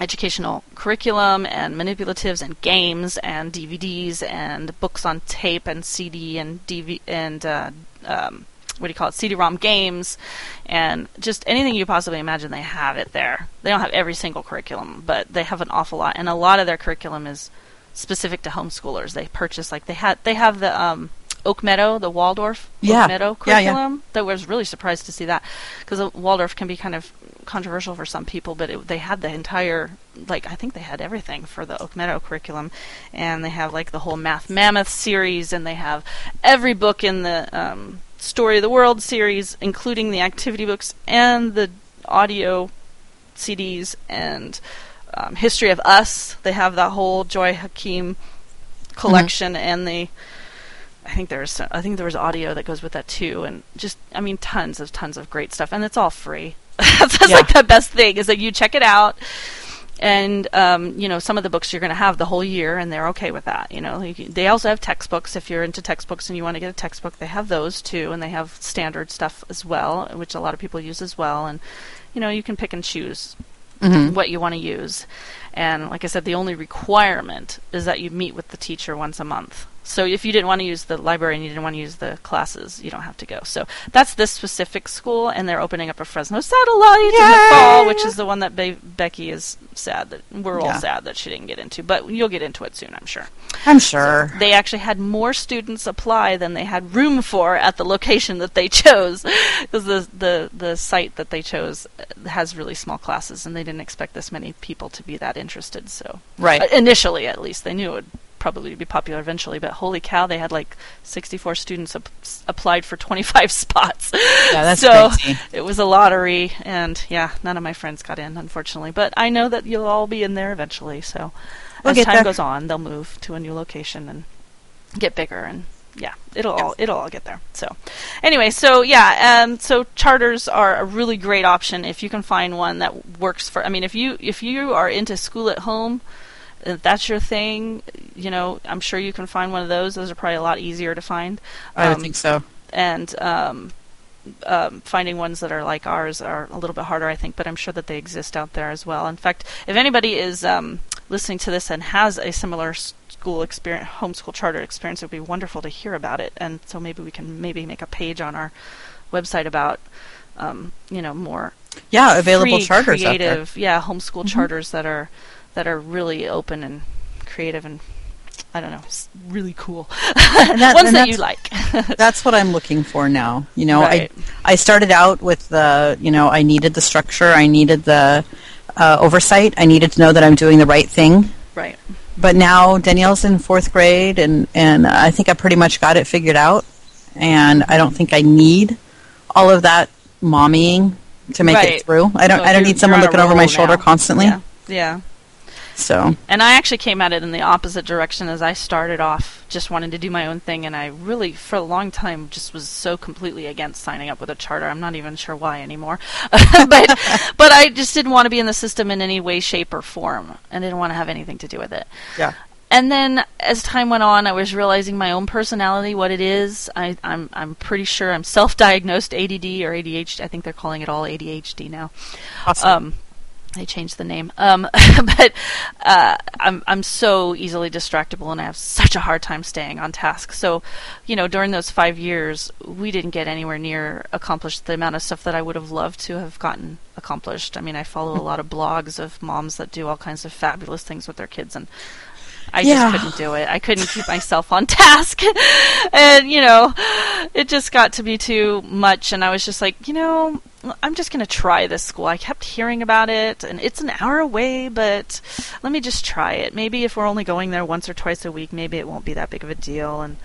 educational curriculum and manipulatives and games and DVDs and books on tape and CD and DV and uh, um, what do you call it CD-ROM games and just anything you possibly imagine they have it there. They don't have every single curriculum, but they have an awful lot and a lot of their curriculum is specific to homeschoolers. They purchase like they had they have the um, Oak Meadow, the Waldorf Yeah. Oak Meadow Yeah, yeah. curriculum. That was really surprised to see that because Waldorf can be kind of controversial for some people, but it, they had the entire like I think they had everything for the Oak Meadow curriculum, and they have like the whole Math Mammoth series, and they have every book in the um, Story of the World series, including the activity books and the audio CDs and um, History of Us. They have that whole Joy Hakim collection, and the I think there's I think there was audio that goes with that too, and just I mean tons of tons of great stuff, and it's all free. that's that's Yeah. like the best thing is that you check it out. And um, you know some of the books you're going to have the whole year, and they're okay with that. You know, they also have textbooks. If you're into textbooks and you want to get a textbook, they have those too, and they have standard stuff as well, which a lot of people use as well. And you know, you can pick and choose Mhm. what you want to use. And like I said, the only requirement is that you meet with the teacher once a month. So if you didn't want to use the library and you didn't want to use the classes, you don't have to go. So that's this specific school, and they're opening up a Fresno satellite in the fall, which is the one that Be- Beckie is sad that we're all Yeah. sad that she didn't get into. But you'll get into it soon, I'm sure. I'm sure. They actually had more students apply than they had room for at the location that they chose, because the the the site that they chose uh, has really small classes, and they didn't expect this many people to be that interested. So Right. uh, initially, at least, they knew it would probably be popular eventually. But holy cow, they had like 64 students ap- applied for 25 spots. Yeah, that's so crazy. it was a lottery, and yeah, none of my friends got in, unfortunately. But I know that you'll all be in there eventually. So We'll as time there. goes on, they'll move to a new location and get bigger and yeah it'll all it'll all get there so anyway so yeah um so charters are a really great option if you can find one that works for i mean if you if you are into school at home if that's your thing you know i'm sure you can find one of those those are probably a lot easier to find I Um, think so. and um, um, finding ones that are like ours are a little bit harder, I think, but I'm sure that they exist out there as well. In fact, if anybody is um, listening to this and has a similar school experience, homeschool charter experience, it would be wonderful to hear about it. And so maybe we can maybe make a page on our website about, um, you know, more Yeah, available free, charters out there. creative, yeah, homeschool Mhm. charters that are that are really open and creative and I don't know, really cool. That- Ones that you that's- like. That's what I'm looking for now. You know, Right. I I started out with the, you know, I needed the structure, I needed the uh, oversight, I needed to know that I'm doing the right thing. right. But now Danielle's in fourth grade, and and I think I pretty much got it figured out. And I don't think I need all of that mommying to make Right. it through. I don't. So I don't need someone you're on a looking over my shoulder now. constantly. Yeah. Yeah. So And I actually came at it in the opposite direction as I started off just wanting to do my own thing and I really for a long time just was so completely against signing up with a charter. I'm not even sure why anymore. but but I just didn't want to be in the system in any way shape or form and didn't want to have anything to do with it. yeah, And then as time went on, I was realizing my own personality, what it is. I, I'm I'm pretty sure I'm self-diagnosed ADD or ADHD. I think they're calling it all ADHD now. awesome. Um, they changed the name. Um, but uh, I'm I'm so easily distractible, and I have such a hard time staying on task. So, you know, during those five years, we didn't get anywhere near accomplished the amount of stuff that I would have loved to have gotten accomplished. I mean, I follow a lot of blogs of moms that do all kinds of fabulous things with their kids, and I Yeah. just couldn't do it. I couldn't keep myself on task. and, you know, it just got to be too much. And I was just like, you know, I'm just going to try this school. I kept hearing about it, and it's an hour away, but let me just try it. Maybe if we're only going there once or twice a week, maybe it won't be that big of a deal. And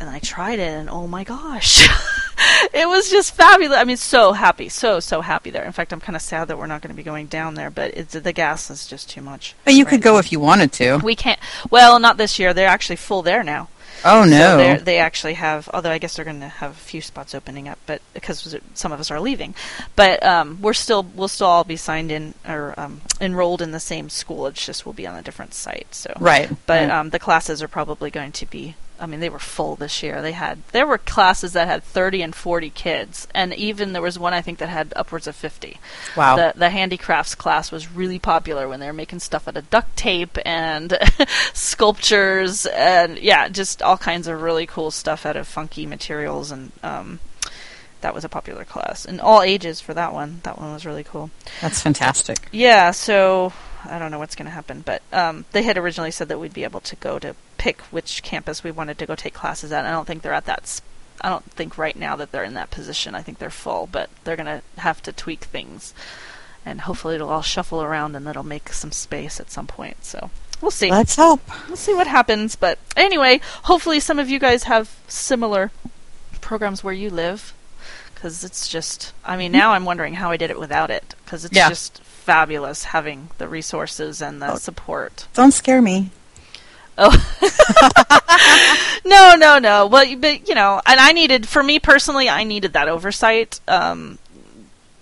and I tried it, and oh my gosh, it was just fabulous. I mean, so happy, so so happy there. In fact, I'm kind of sad that we're not going to be going down there, but it's the gas is just too much. but you right could go if you wanted to. we can't. Well, not this year. They're actually full there now. Oh no. they're- they actually have. Although I guess they're going to have a few spots opening up, but because some of us are leaving, but um, we're still we'll still all be signed in or um, enrolled in the same school. It's just we'll be on a different site. So right. but right. um, the classes are probably going to be I mean, they were full this year. They had there were classes that had 30 and 40 kids, and even there was one I think that had upwards of 50. Wow. The the handicrafts class was really popular when they were making stuff out of duct tape and sculptures and yeah, just all kinds of really cool stuff out of funky materials and um, that was a popular class and all ages for that one. That one was really cool. That's fantastic. Yeah, so I don't know what's going to happen, but um, they had originally said that we'd be able to go to pick which campus we wanted to go take classes at. And I don't think they're at that. Sp- I don't think right now that they're in that position. I think they're full, but they're going to have to tweak things, and hopefully it'll all shuffle around and that'll make some space at some point. So we'll see. Let's hope. We'll see what happens. But anyway, hopefully some of you guys have similar programs where you live. Because it's just, I mean, now I'm wondering how I did it without it. Because it's Yeah. just fabulous having the resources and the Oh. support. Don't scare me. Oh, no, no, no. Well, you- but you know, and I needed, for me personally, I needed that oversight. Um,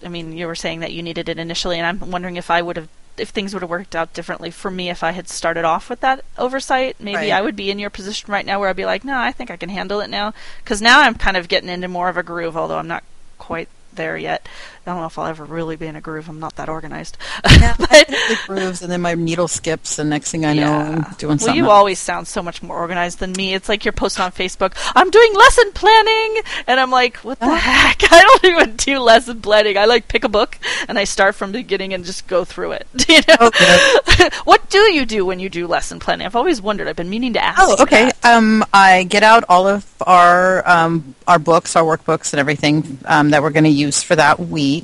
I mean, you were saying that you needed it initially, and I'm wondering if I would have, if things would have worked out differently for me if I had started off with that oversight. Maybe Right. I would be in your position right now, where I'd be like, no, I think I can handle it now, because now I'm kind of getting into more of a groove, although I'm not quite there yet. I don't know if I'll ever really be in a groove. I'm not that organized. but, grooves, and then my needle skips, and next thing I know, I'm doing well, something. you always sound so much more organized than me. It's like you're posting on Facebook, I'm doing lesson planning, and I'm like, what the heck? I don't even do lesson planning. I like pick a book and I start from the beginning and just go through it. You know? Okay. what do you do when you do lesson planning? I've always wondered. I've been meaning to ask. Oh, okay. Um, I get out all of our um, our books, our workbooks, and everything um, that we're going to use for that week.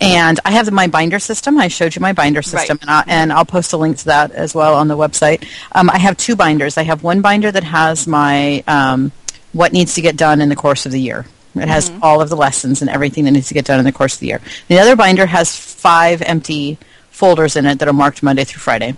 And I have my binder system. I showed you my binder system, and, I, and I'll post a link to that as well on the website. Um, I have two binders. I have one binder that has my um, what needs to get done in the course of the year. It has all of the lessons and everything that needs to get done in the course of the year. The other binder has five empty folders in it that are marked Monday through Friday.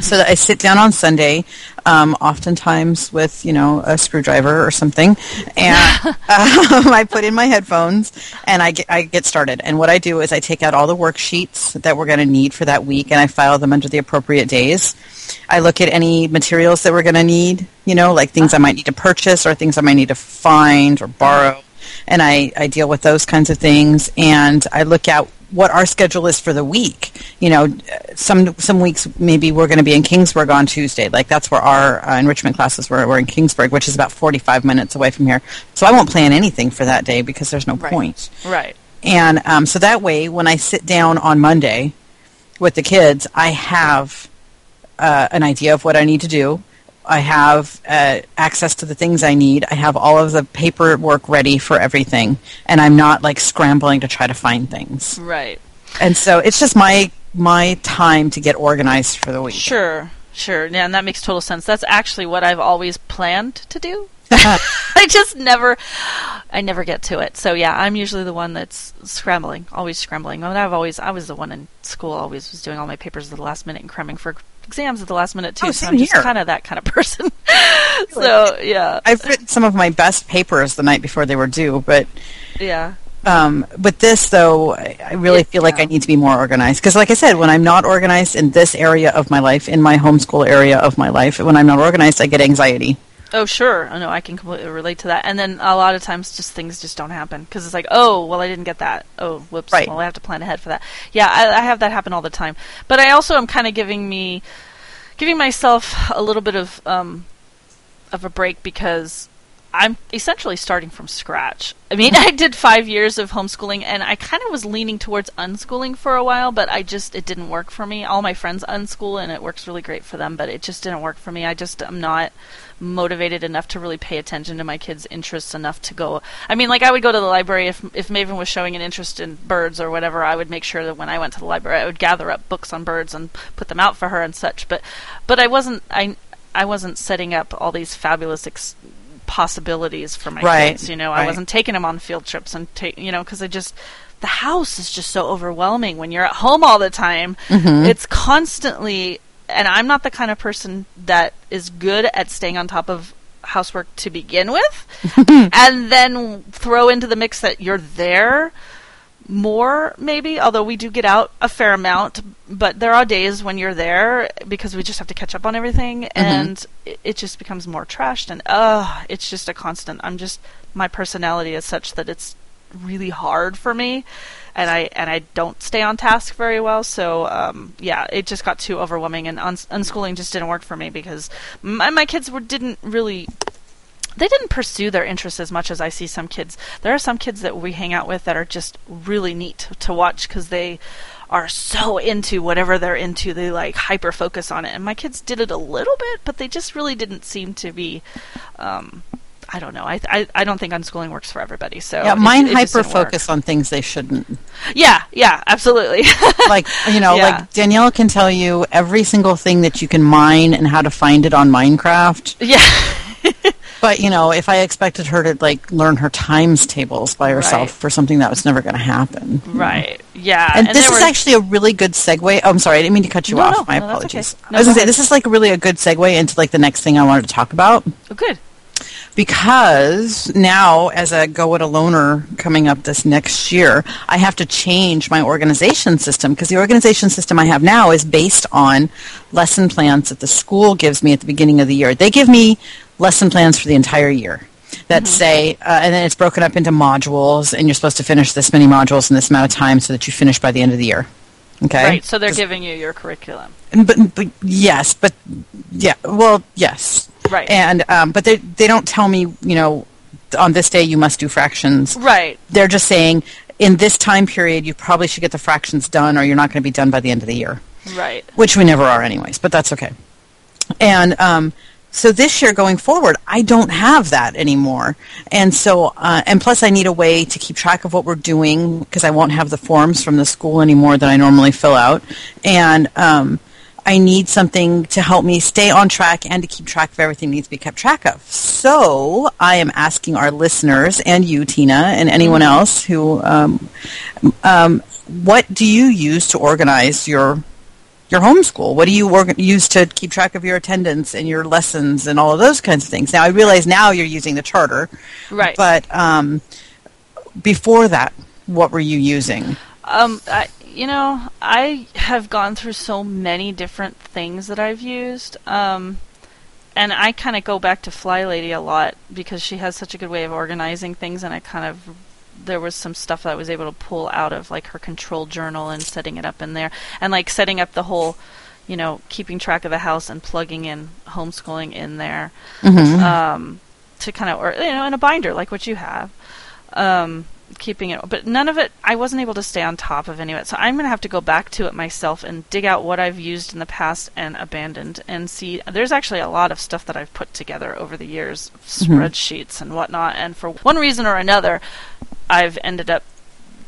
So that I sit down on Sunday, um, oftentimes with you know a screwdriver or something, and um, I put in my headphones and I get I get started. And what I do is I take out all the worksheets that we're going to need for that week, and I file them under the appropriate days. I look at any materials that we're going to need, you know, like things I might need to purchase or things I might need to find or borrow and I, I deal with those kinds of things and I look at what our schedule is for the week. You know, some some weeks maybe we're going to be in Kingsburg on Tuesday. Like that's where our uh, enrichment classes were. We're in Kingsburg, which is about 45 minutes away from here. So I won't plan anything for that day because there's no point. Right. And um, so that way, when I sit down on Monday with the kids, I have uh, an idea of what I need to do. I have uh, access to the things I need. I have all of the paperwork ready for everything, and I'm not like scrambling to try to find things. Right. And so it's just my my time to get organized for the week. Sure. Sure. Yeah, and that makes total sense. That's actually what I've always planned to do. I just never, I never get to it. So yeah, I'm usually the one that's scrambling, always scrambling. I mean, I've always, I was the one in school, always was doing all my papers at the last minute and cramming for exams at the last minute too. Oh, so I'm just kind of that kind of person. so yeah, I've written some of my best papers the night before they were due, but yeah, um, with this though, I, really Yeah. feel like I need to be more organized because, like I said, when I'm not organized in this area of my life, in my homeschool area of my life, when I'm not organized, I get anxiety. Oh, sure. I know I can completely relate to that. And then a lot of times, just things just don't happen because it's like, oh, well, I didn't get that. Oh, whoops. Right. Well, I have to plan ahead for that. Yeah, I, I have that happen all the time. But I also am kind of giving me, giving myself a little bit of um, of a break because I'm essentially starting from scratch. I mean, I did five years of homeschooling, and I kind of was leaning towards unschooling for a while, but I just it didn't work for me. All my friends unschool, and it works really great for them, but it just didn't work for me. I just am not motivated enough to really pay attention to my kids' interests enough to go. I mean, like I would go to the library if if Maven was showing an interest in birds or whatever. I would make sure that when I went to the library, I would gather up books on birds and put them out for her and such. But but I wasn't I I wasn't setting up all these fabulous. Ex- possibilities for my Right, kids you know? I wasn't taking them on field trips and ta- you know because i just the house is just so overwhelming when you're at home all the time. Mm-hmm. it's constantly and i'm not the kind of person that is good at staying on top of housework to begin with and then throw into the mix that you're there more maybe although we do get out a fair amount but there are days when you're there because we just have to catch up on everything and it, it just becomes more trashed and uh it's just a constant i'm just my personality is such that it's really hard for me and i and i don't stay on task very well so um yeah it just got too overwhelming and uns- unschooling just didn't work for me because my, my kids were didn't really they didn't pursue their interests as much as I see some kids. There are some kids that we hang out with that are just really neat to watch because they are so into whatever they're into. They like hyper focus on it. And my kids did it a little bit, but they just really didn't seem to be. Um, I don't know. I, I I don't think unschooling works for everybody. So Yeah, mine it hyper focus on things they shouldn't. Yeah, yeah, absolutely. Like you know, Yeah. like Danielle can tell you every single thing that you can mine and how to find it on Minecraft. yeah, But you know, if I expected her to like learn her times tables by herself Right. for something that was never going to happen. right. Yeah, And, this there is were- actually a really good segue. Oh, I'm sorry, I didn't mean to cut you No, off. no, My no, okay. apologies. No, I was going to say this is like really a good segue into like the next thing I wanted to talk about oh, good. because now as a go it aloner coming up this next year, I have to change my organization system because the organization system I have now is based on lesson plans that the school gives me at the beginning of the year. They give me lesson plans for the entire year that say, uh, and then it's broken up into modules, and you're supposed to finish this many modules in this amount of time so that you finish by the end of the year. Okay. Right. So they're giving you your curriculum. And- But, but yes, but yeah, well, yes, Right. and um, but they they don't tell me, you know, on this day you must do fractions. Right. They're just saying in this time period you probably should get the fractions done, or you're not going to be done by the end of the year, Right. which we never are, anyways. But that's okay. And um, so this year going forward, I don't have that anymore, and so uh, and plus I need a way to keep track of what we're doing because I won't have the forms from the school anymore that I normally fill out, and um, I need something to help me stay on track and to keep track of everything that needs to be kept track of. So I am asking our listeners and you, Tina, and anyone else who, um, um, what do you use to organize your your homeschool? What do you org- use to keep track of your attendance and your lessons and all of those kinds of things? Now I realize now you're using the charter, Right. but um, before that, what were you using? Um, I, you know, I have gone through so many different things that I've used. Um, and I kind of go back to Fly Lady a lot because she has such a good way of organizing things, and I kind of there was some stuff that I was able to pull out of like her control journal and setting it up in there, and like setting up the whole, you know, keeping track of the house and plugging in homeschooling in there. Um, to kind of, or you know, in a binder like what you have. Um, keeping it, but none of it. I wasn't able to stay on top of any of it, so I'm gonna have to go back to it myself and dig out what I've used in the past and abandoned, and see. There's actually a lot of stuff that I've put together over the years, mm-hmm. spreadsheets and whatnot, and for one reason or another, I've ended up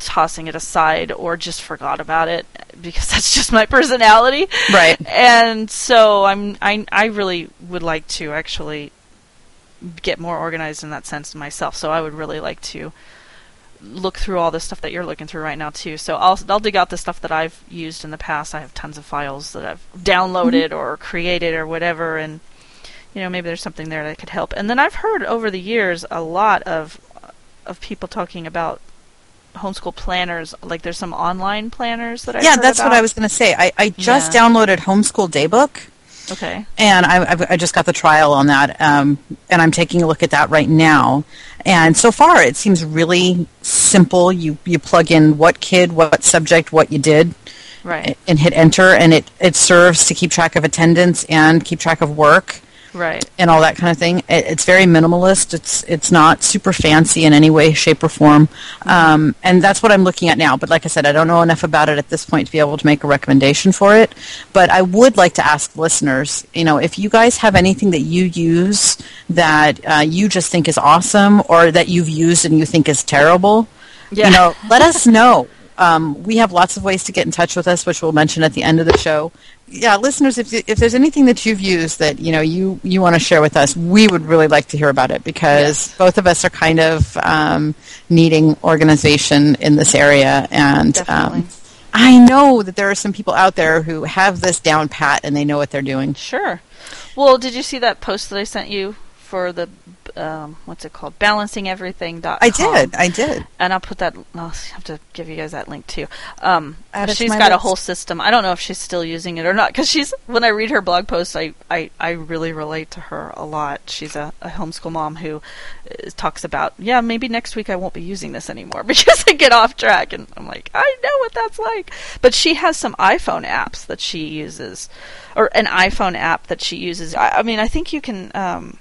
tossing it aside or just forgot about it because that's just my personality. Right. And so I'm I I really would like to actually get more organized in that sense myself. So I would really like to look through all the stuff that you're looking through right now too. So I'll I'll dig out the stuff that I've used in the past. I have tons of files that I've downloaded mm-hmm. or created or whatever and you know maybe there's something there that could help. And then I've heard over the years a lot of of people talking about homeschool planners like there's some online planners that I yeah, that's what I was going to say. I, I just Yeah. downloaded Homeschool Daybook. Okay and I, I've, I just got the trial on that, um, and I'm taking a look at that right now. And so far, it seems really simple. You you plug in what kid, what subject, what you did, right and hit enter, and it it serves to keep track of attendance and keep track of work right and all that kind of thing. It, it's very minimalist. It's it's not super fancy in any way, shape, or form. Um, and that's what I'm looking at now. But like I said, I don't know enough about it at this point to be able to make a recommendation for it. But I would like to ask listeners, you know, if you guys have anything that you use that uh, you just think is awesome, or that you've used and you think is terrible, Yeah. you know, let us know. Um, we have lots of ways to get in touch with us, which we'll mention at the end of the show. Yeah, listeners, if if there's anything that you've used that you know you you want to share with us, we would really like to hear about it because both of us are kind of um, needing organization in this area, and um, I know that there are some people out there who have this down pat and they know what they're doing. Sure. Well, did you see that post that I sent you for the um, what's it called? BalancingEverything.com. I did. I did. and I'll put that. I'll have to give you guys that link too. Um, Add it to she's got a whole system. I don't know if she's still using it or not because she's. When I read her blog posts, I, I, I really relate to her a lot. She's a, a homeschool mom who uh, talks about yeah maybe next week I won't be using this anymore because I get off track and I'm like I know what that's like. But she has some iPhone apps that she uses, or an iPhone app that she uses. I, I mean I think you can. Um,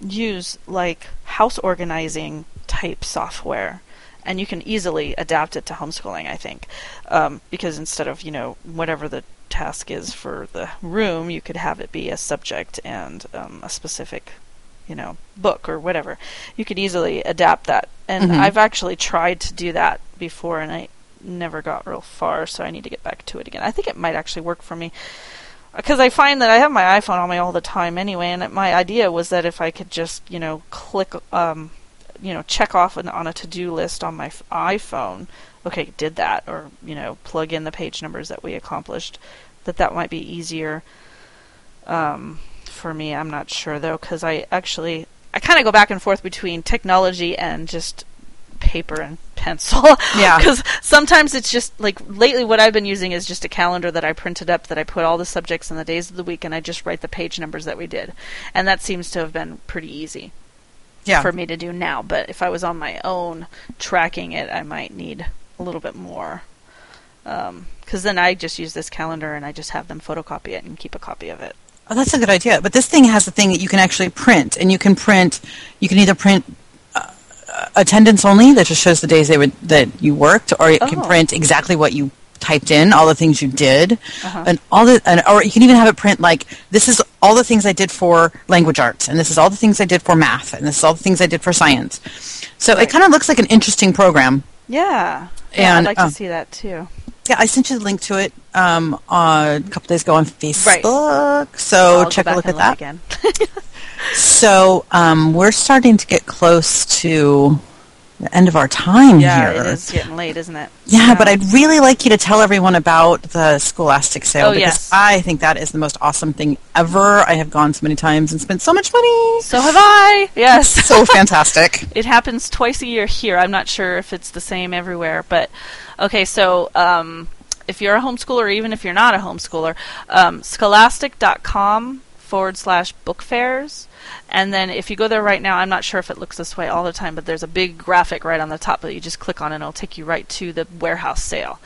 use like house organizing type software and you can easily adapt it to homeschooling i think. Um, because instead of you know whatever the task is for the room you could have it be a subject and um, a specific you know book or whatever. You could easily adapt that. And Mhm. i've actually tried to do that before and i never got real far so i need to get back to it again. I think it might actually work for me because I find that I have my iPhone on me all the time anyway, and my idea was that if I could just, you know, click, um, you know, check off an, on a to-do list on my iPhone, okay, did that, or you know, plug in the page numbers that we accomplished, that that might be easier um, for me. I'm not sure though, because I actually I kind of go back and forth between technology and just paper and pencil. Yeah. Because sometimes it's just like lately, what I've been using is just a calendar that I printed up that I put all the subjects and the days of the week, and I just write the page numbers that we did, and that seems to have been pretty easy Yeah. for me to do now. But if I was on my own tracking it, I might need a little bit more. Um, because then I just use this calendar and I just have them photocopy it and keep a copy of it. Oh, that's a good idea. But this thing has a thing that you can actually print, and you can print. You can either print attendance only that just shows the days they would that you worked, or can Oh. print exactly what you typed in, all the things you did, Uh-huh. and all the. And, or you can even have it print like this is all the things I did for language arts, and this is all the things I did for math, and this is all the things I did for science. So it kind of looks like an interesting program. Yeah. Yeah, And, I'd like um, to see that too. Yeah, I sent you the link to it um, uh, a couple days ago on Facebook. Right. So I'll check a look at look that. again. So um, we're starting to get close to the end of our time yeah, here. it is getting late, isn't it? Yeah, but I'd really like you to tell everyone about the Scholastic sale Oh, because yes. I think that is the most awesome thing ever. I have gone so many times and spent so much money. So have I. Yes. so fantastic. it happens twice a year here. I'm not sure if it's the same everywhere, but okay. So um, if you're a homeschooler, even if you're not a homeschooler, um, Scholastic.com forward slash book fairs. And then if you go there right now, I'm not sure if it looks this way all the time, but there's a big graphic right on the top that you just click on, and it'll take you right to the warehouse sale.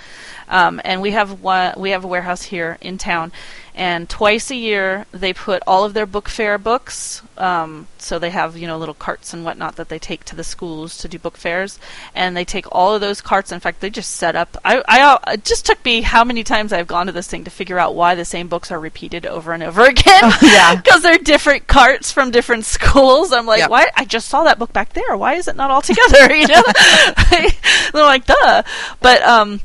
Um, and we have one, we have a warehouse here in town, and twice a year they put all of their book fair books. Um, so they have you know little carts and whatnot that they take to the schools to do book fairs, and they take all of those carts. In fact, they just set up. I, I it just took me how many times I've gone to this thing to figure out why the same books are repeated over and over again. yeah. because they're different carts from different schools. I'm like, Yep. why? I just saw that book back there. Why is it not all together? You know, they're like, duh. But um,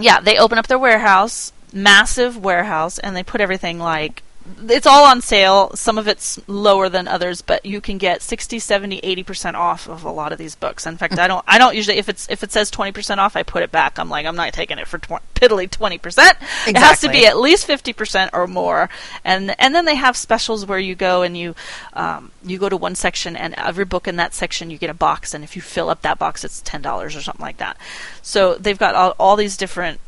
yeah, they open up their warehouse, massive warehouse, and they put everything like it's all on sale. Some of it's lower than others, but you can get 60, 70, 80% off of a lot of these books. In fact, I don't I don't usually if it's if it says 20% off, I put it back. I'm like, I'm not taking it for tw- piddly 20%. It has to be at least 50% or more. And and then they have specials where you go and you um, you go to one section and every book in that section you get a box and if you fill up that box it's $10 or something like that. So they've got all, all these different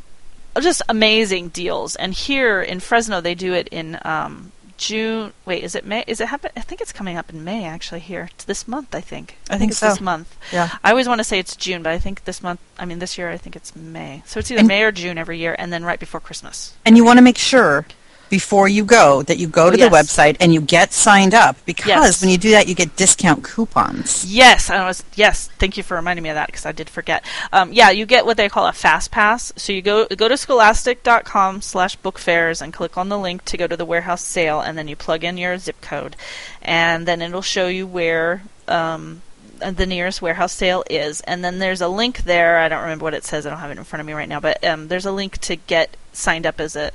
just amazing deals. And here in Fresno, they do it in um, June. Wait, is it May? Is it happen? I think it's coming up in May. Actually, here it's this month. I think. I think it's so. this month. Yeah. I always want to say it's June, but I think this month. I mean, this year I think it's May. So it's either And- May or June every year, and then right before Christmas. And you want to make sure before you go that you go to yes. the website and you get signed up because Yes. when you do that you get discount coupons. Yes, I was. Yes, thank you for reminding me of that because I did forget. Um, yeah, you get what they call a fast pass. So you go go to scholastic.com slash book fairs and click on the link to go to the warehouse sale, and then you plug in your zip code, and then it'll show you where. Um, the nearest warehouse sale is, and then there's a link there. I don't remember what it says. I don't have it in front of me right now, but um, there's a link to get signed up as a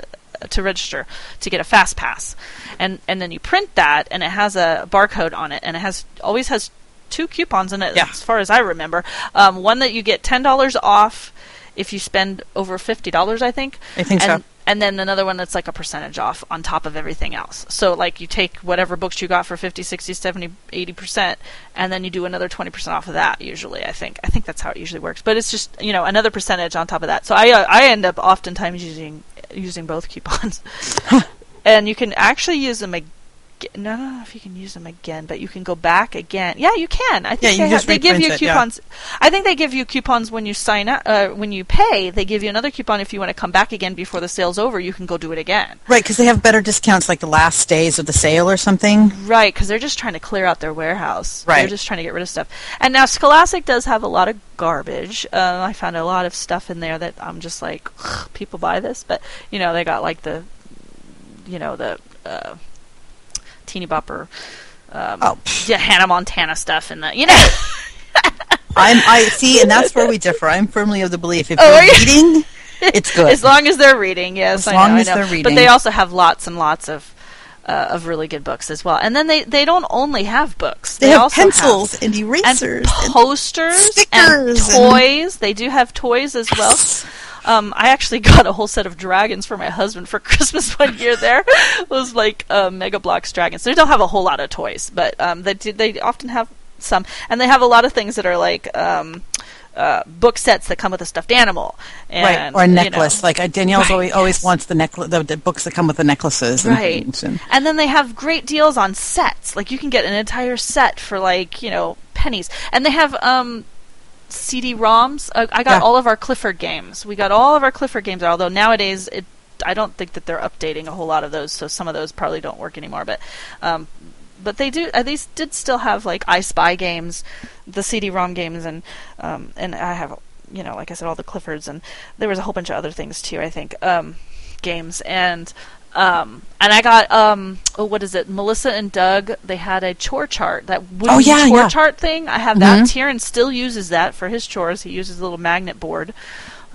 to register to get a fast pass, and and then you print that, and it has a barcode on it, and it has always has two coupons in it, Yeah. as far as I remember. Um, one that you get ten dollars off if you spend over fifty dollars, I think. I think so. and, and then another one that's like a percentage off on top of everything else. So like you take whatever books you got for 50, 60, 70, 80%, and then you do another 20% off of that usually, I think. I think that's how it usually works. But it's just, you know, another percentage on top of that. So I uh, I end up oftentimes using using both coupons. and you can actually use them again. No, I don't know if you can use them again, but you can go back again. Yeah, you can. I think Yeah, they, just they give you reprint it, yeah. coupons. I think they give you coupons when you sign up. Uh, when you pay, they give you another coupon if you want to come back again before the sale's over. You can go do it again. Right, because they have better discounts like the last days of the sale or something. Right, because they're just trying to clear out their warehouse. Right, They're just trying to get rid of stuff. And now Scholastic does have a lot of garbage. Uh, I found a lot of stuff in there that I'm just like, people buy this, but you know they got like the, you know the uh, teeny bopper, um, Oh. yeah, Hannah Montana stuff and the you know. I'm, I see, and that's where we differ. I'm firmly of the belief if Oh, you're you? reading, it's good. As long as they're reading, yes. As I long know, as they're reading. But they also have lots and lots of uh, of really good books as well. And then they, they don't only have books. they, also have also pencils have and erasers. and posters stickers and and- toys. They do have toys as well. Um, I actually got a whole set of dragons for my husband for Christmas one year. There it was like uh, Mega Bloks dragons. They don't have a whole lot of toys, but um, they do, they often have some, and they have a lot of things that are like. Um, uh, book sets that come with a stuffed animal, and, right, or a you know, necklace. like uh, Danielle's Right, always, always wants the necklace, the, the books that come with the necklaces. And right and- and then they have great deals on sets like you can get an entire set for like you know pennies and they have um cd-roms uh, i got Yeah. all of our clifford games we got all of our clifford games although nowadays it i don't think that they're updating a whole lot of those so some of those probably don't work anymore but um but they do. Uh, these did still have like I Spy games, the CD-ROM games, and um, and I have you know like I said all the Cliffords, and there was a whole bunch of other things too. I think um, games and um, and I got um, oh what is it? Melissa and Doug they had a chore chart that wooden Oh, yeah, chore yeah. chart thing. I have that. Mhm. Tieran still uses that for his chores. He uses a little magnet board.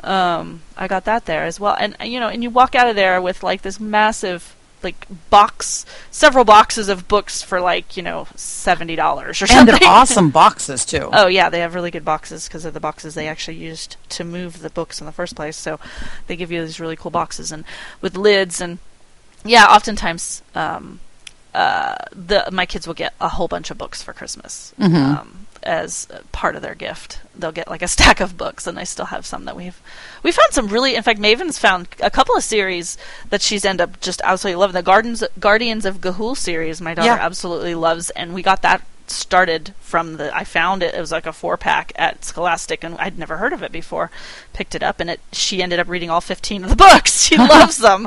Um, I got that there as well, and you know, and you walk out of there with like this massive like box, several boxes of books for like you know seventy dollars or and something. And they're awesome boxes too. Oh yeah, they have really good boxes because of the boxes they actually used to move the books in the first place. So they give you these really cool boxes and with lids and yeah, oftentimes um, uh, the my kids will get a whole bunch of books for Christmas Mhm. um, as part of their gift. They'll get like a stack of books, and I still have some that we've we found some really. In fact, Maven's found a couple of series that she's ended up just absolutely loving. The Gardens Guardians of Ga'Hoole series, my daughter Yeah. absolutely loves, and we got that started from the I found it it was like a four pack at Scholastic and I'd never heard of it before. Picked it up and it she ended up reading all 15 of the books. She loves them.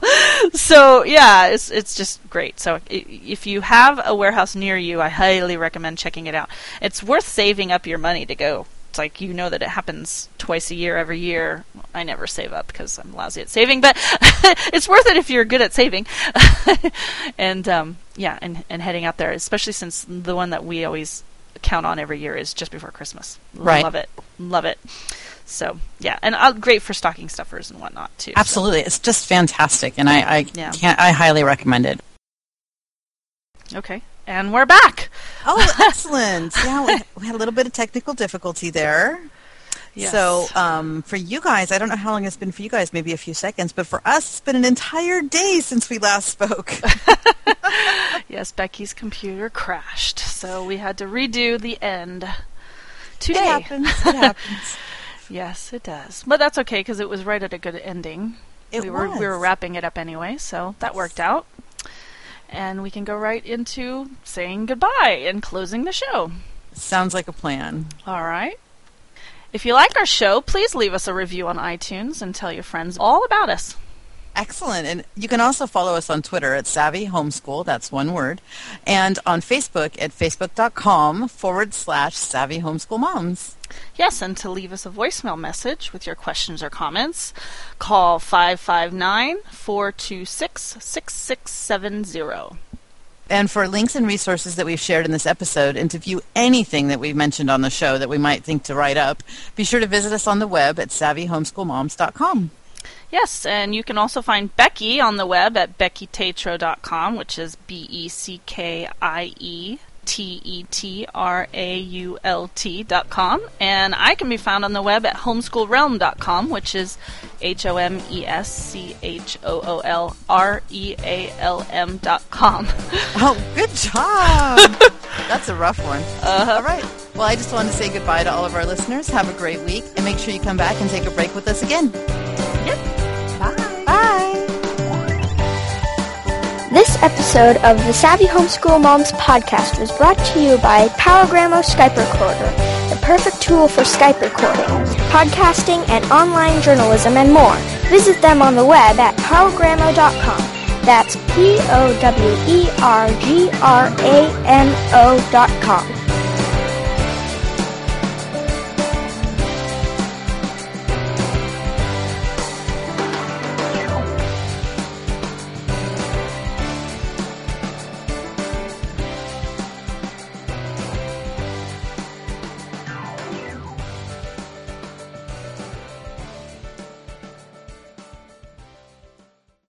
So yeah it's it's just great. So if you have a warehouse near you I highly recommend checking it out. It's worth saving up your money to go it's like you know that it happens twice a year every year I never save up because I'm lousy at saving but it's worth it if you're good at saving and um, yeah and, and heading out there especially since the one that we always count on every year is just before Christmas Right. love it love it so yeah and uh, great for stocking stuffers and whatnot too so. Absolutely, it's just fantastic, and I, I Yeah. can't. I highly recommend it. okay and we're back Oh, excellent! yeah, we, had a little bit of technical difficulty there. Yes. So, um, for you guys, I don't know how long it's been for you guys, maybe a few seconds, but for us, it's been an entire day since we last spoke. yes Beckie's computer crashed so we had to redo the end it today happens. It happens. yes it does but that's okay because it was right at a good ending It we were we were wrapping it up anyway, so that worked out. And we can go right into saying goodbye and closing the show. Sounds like a plan. All right. If you like our show, please leave us a review on iTunes and tell your friends all about us. Excellent. And you can also follow us on Twitter at Savvy Homeschool, that's one word, and on Facebook at facebook.com forward slash Savvy Homeschool Moms. Yes, and to leave us a voicemail message with your questions or comments, call 559 426 6670. And for links and resources that we've shared in this episode, and to view anything that we've mentioned on the show that we might think to write up, be sure to visit us on the web at savvyhomeschoolmoms.com. Yes, and you can also find Beckie on the web at beckietetrault.com, which is B E C K I E T E T R A U L T dot com. And I can be found on the web at homeschoolrealm dot com, which is H O M E S C H O O L R E A L M dot com. Oh, good job! That's a rough one. Uh-huh. All right. Well, I just want to say goodbye to all of our listeners. Have a great week, and make sure you come back and take a break with us again. Yep. Bye. This episode of the Savvy Homeschool Moms podcast was brought to you by PowerGramo Skype Recorder, the perfect tool for Skype recording, podcasting, and online journalism and more. Visit them on the web at powergramo.com. That's P O W E R G R A M O dot com.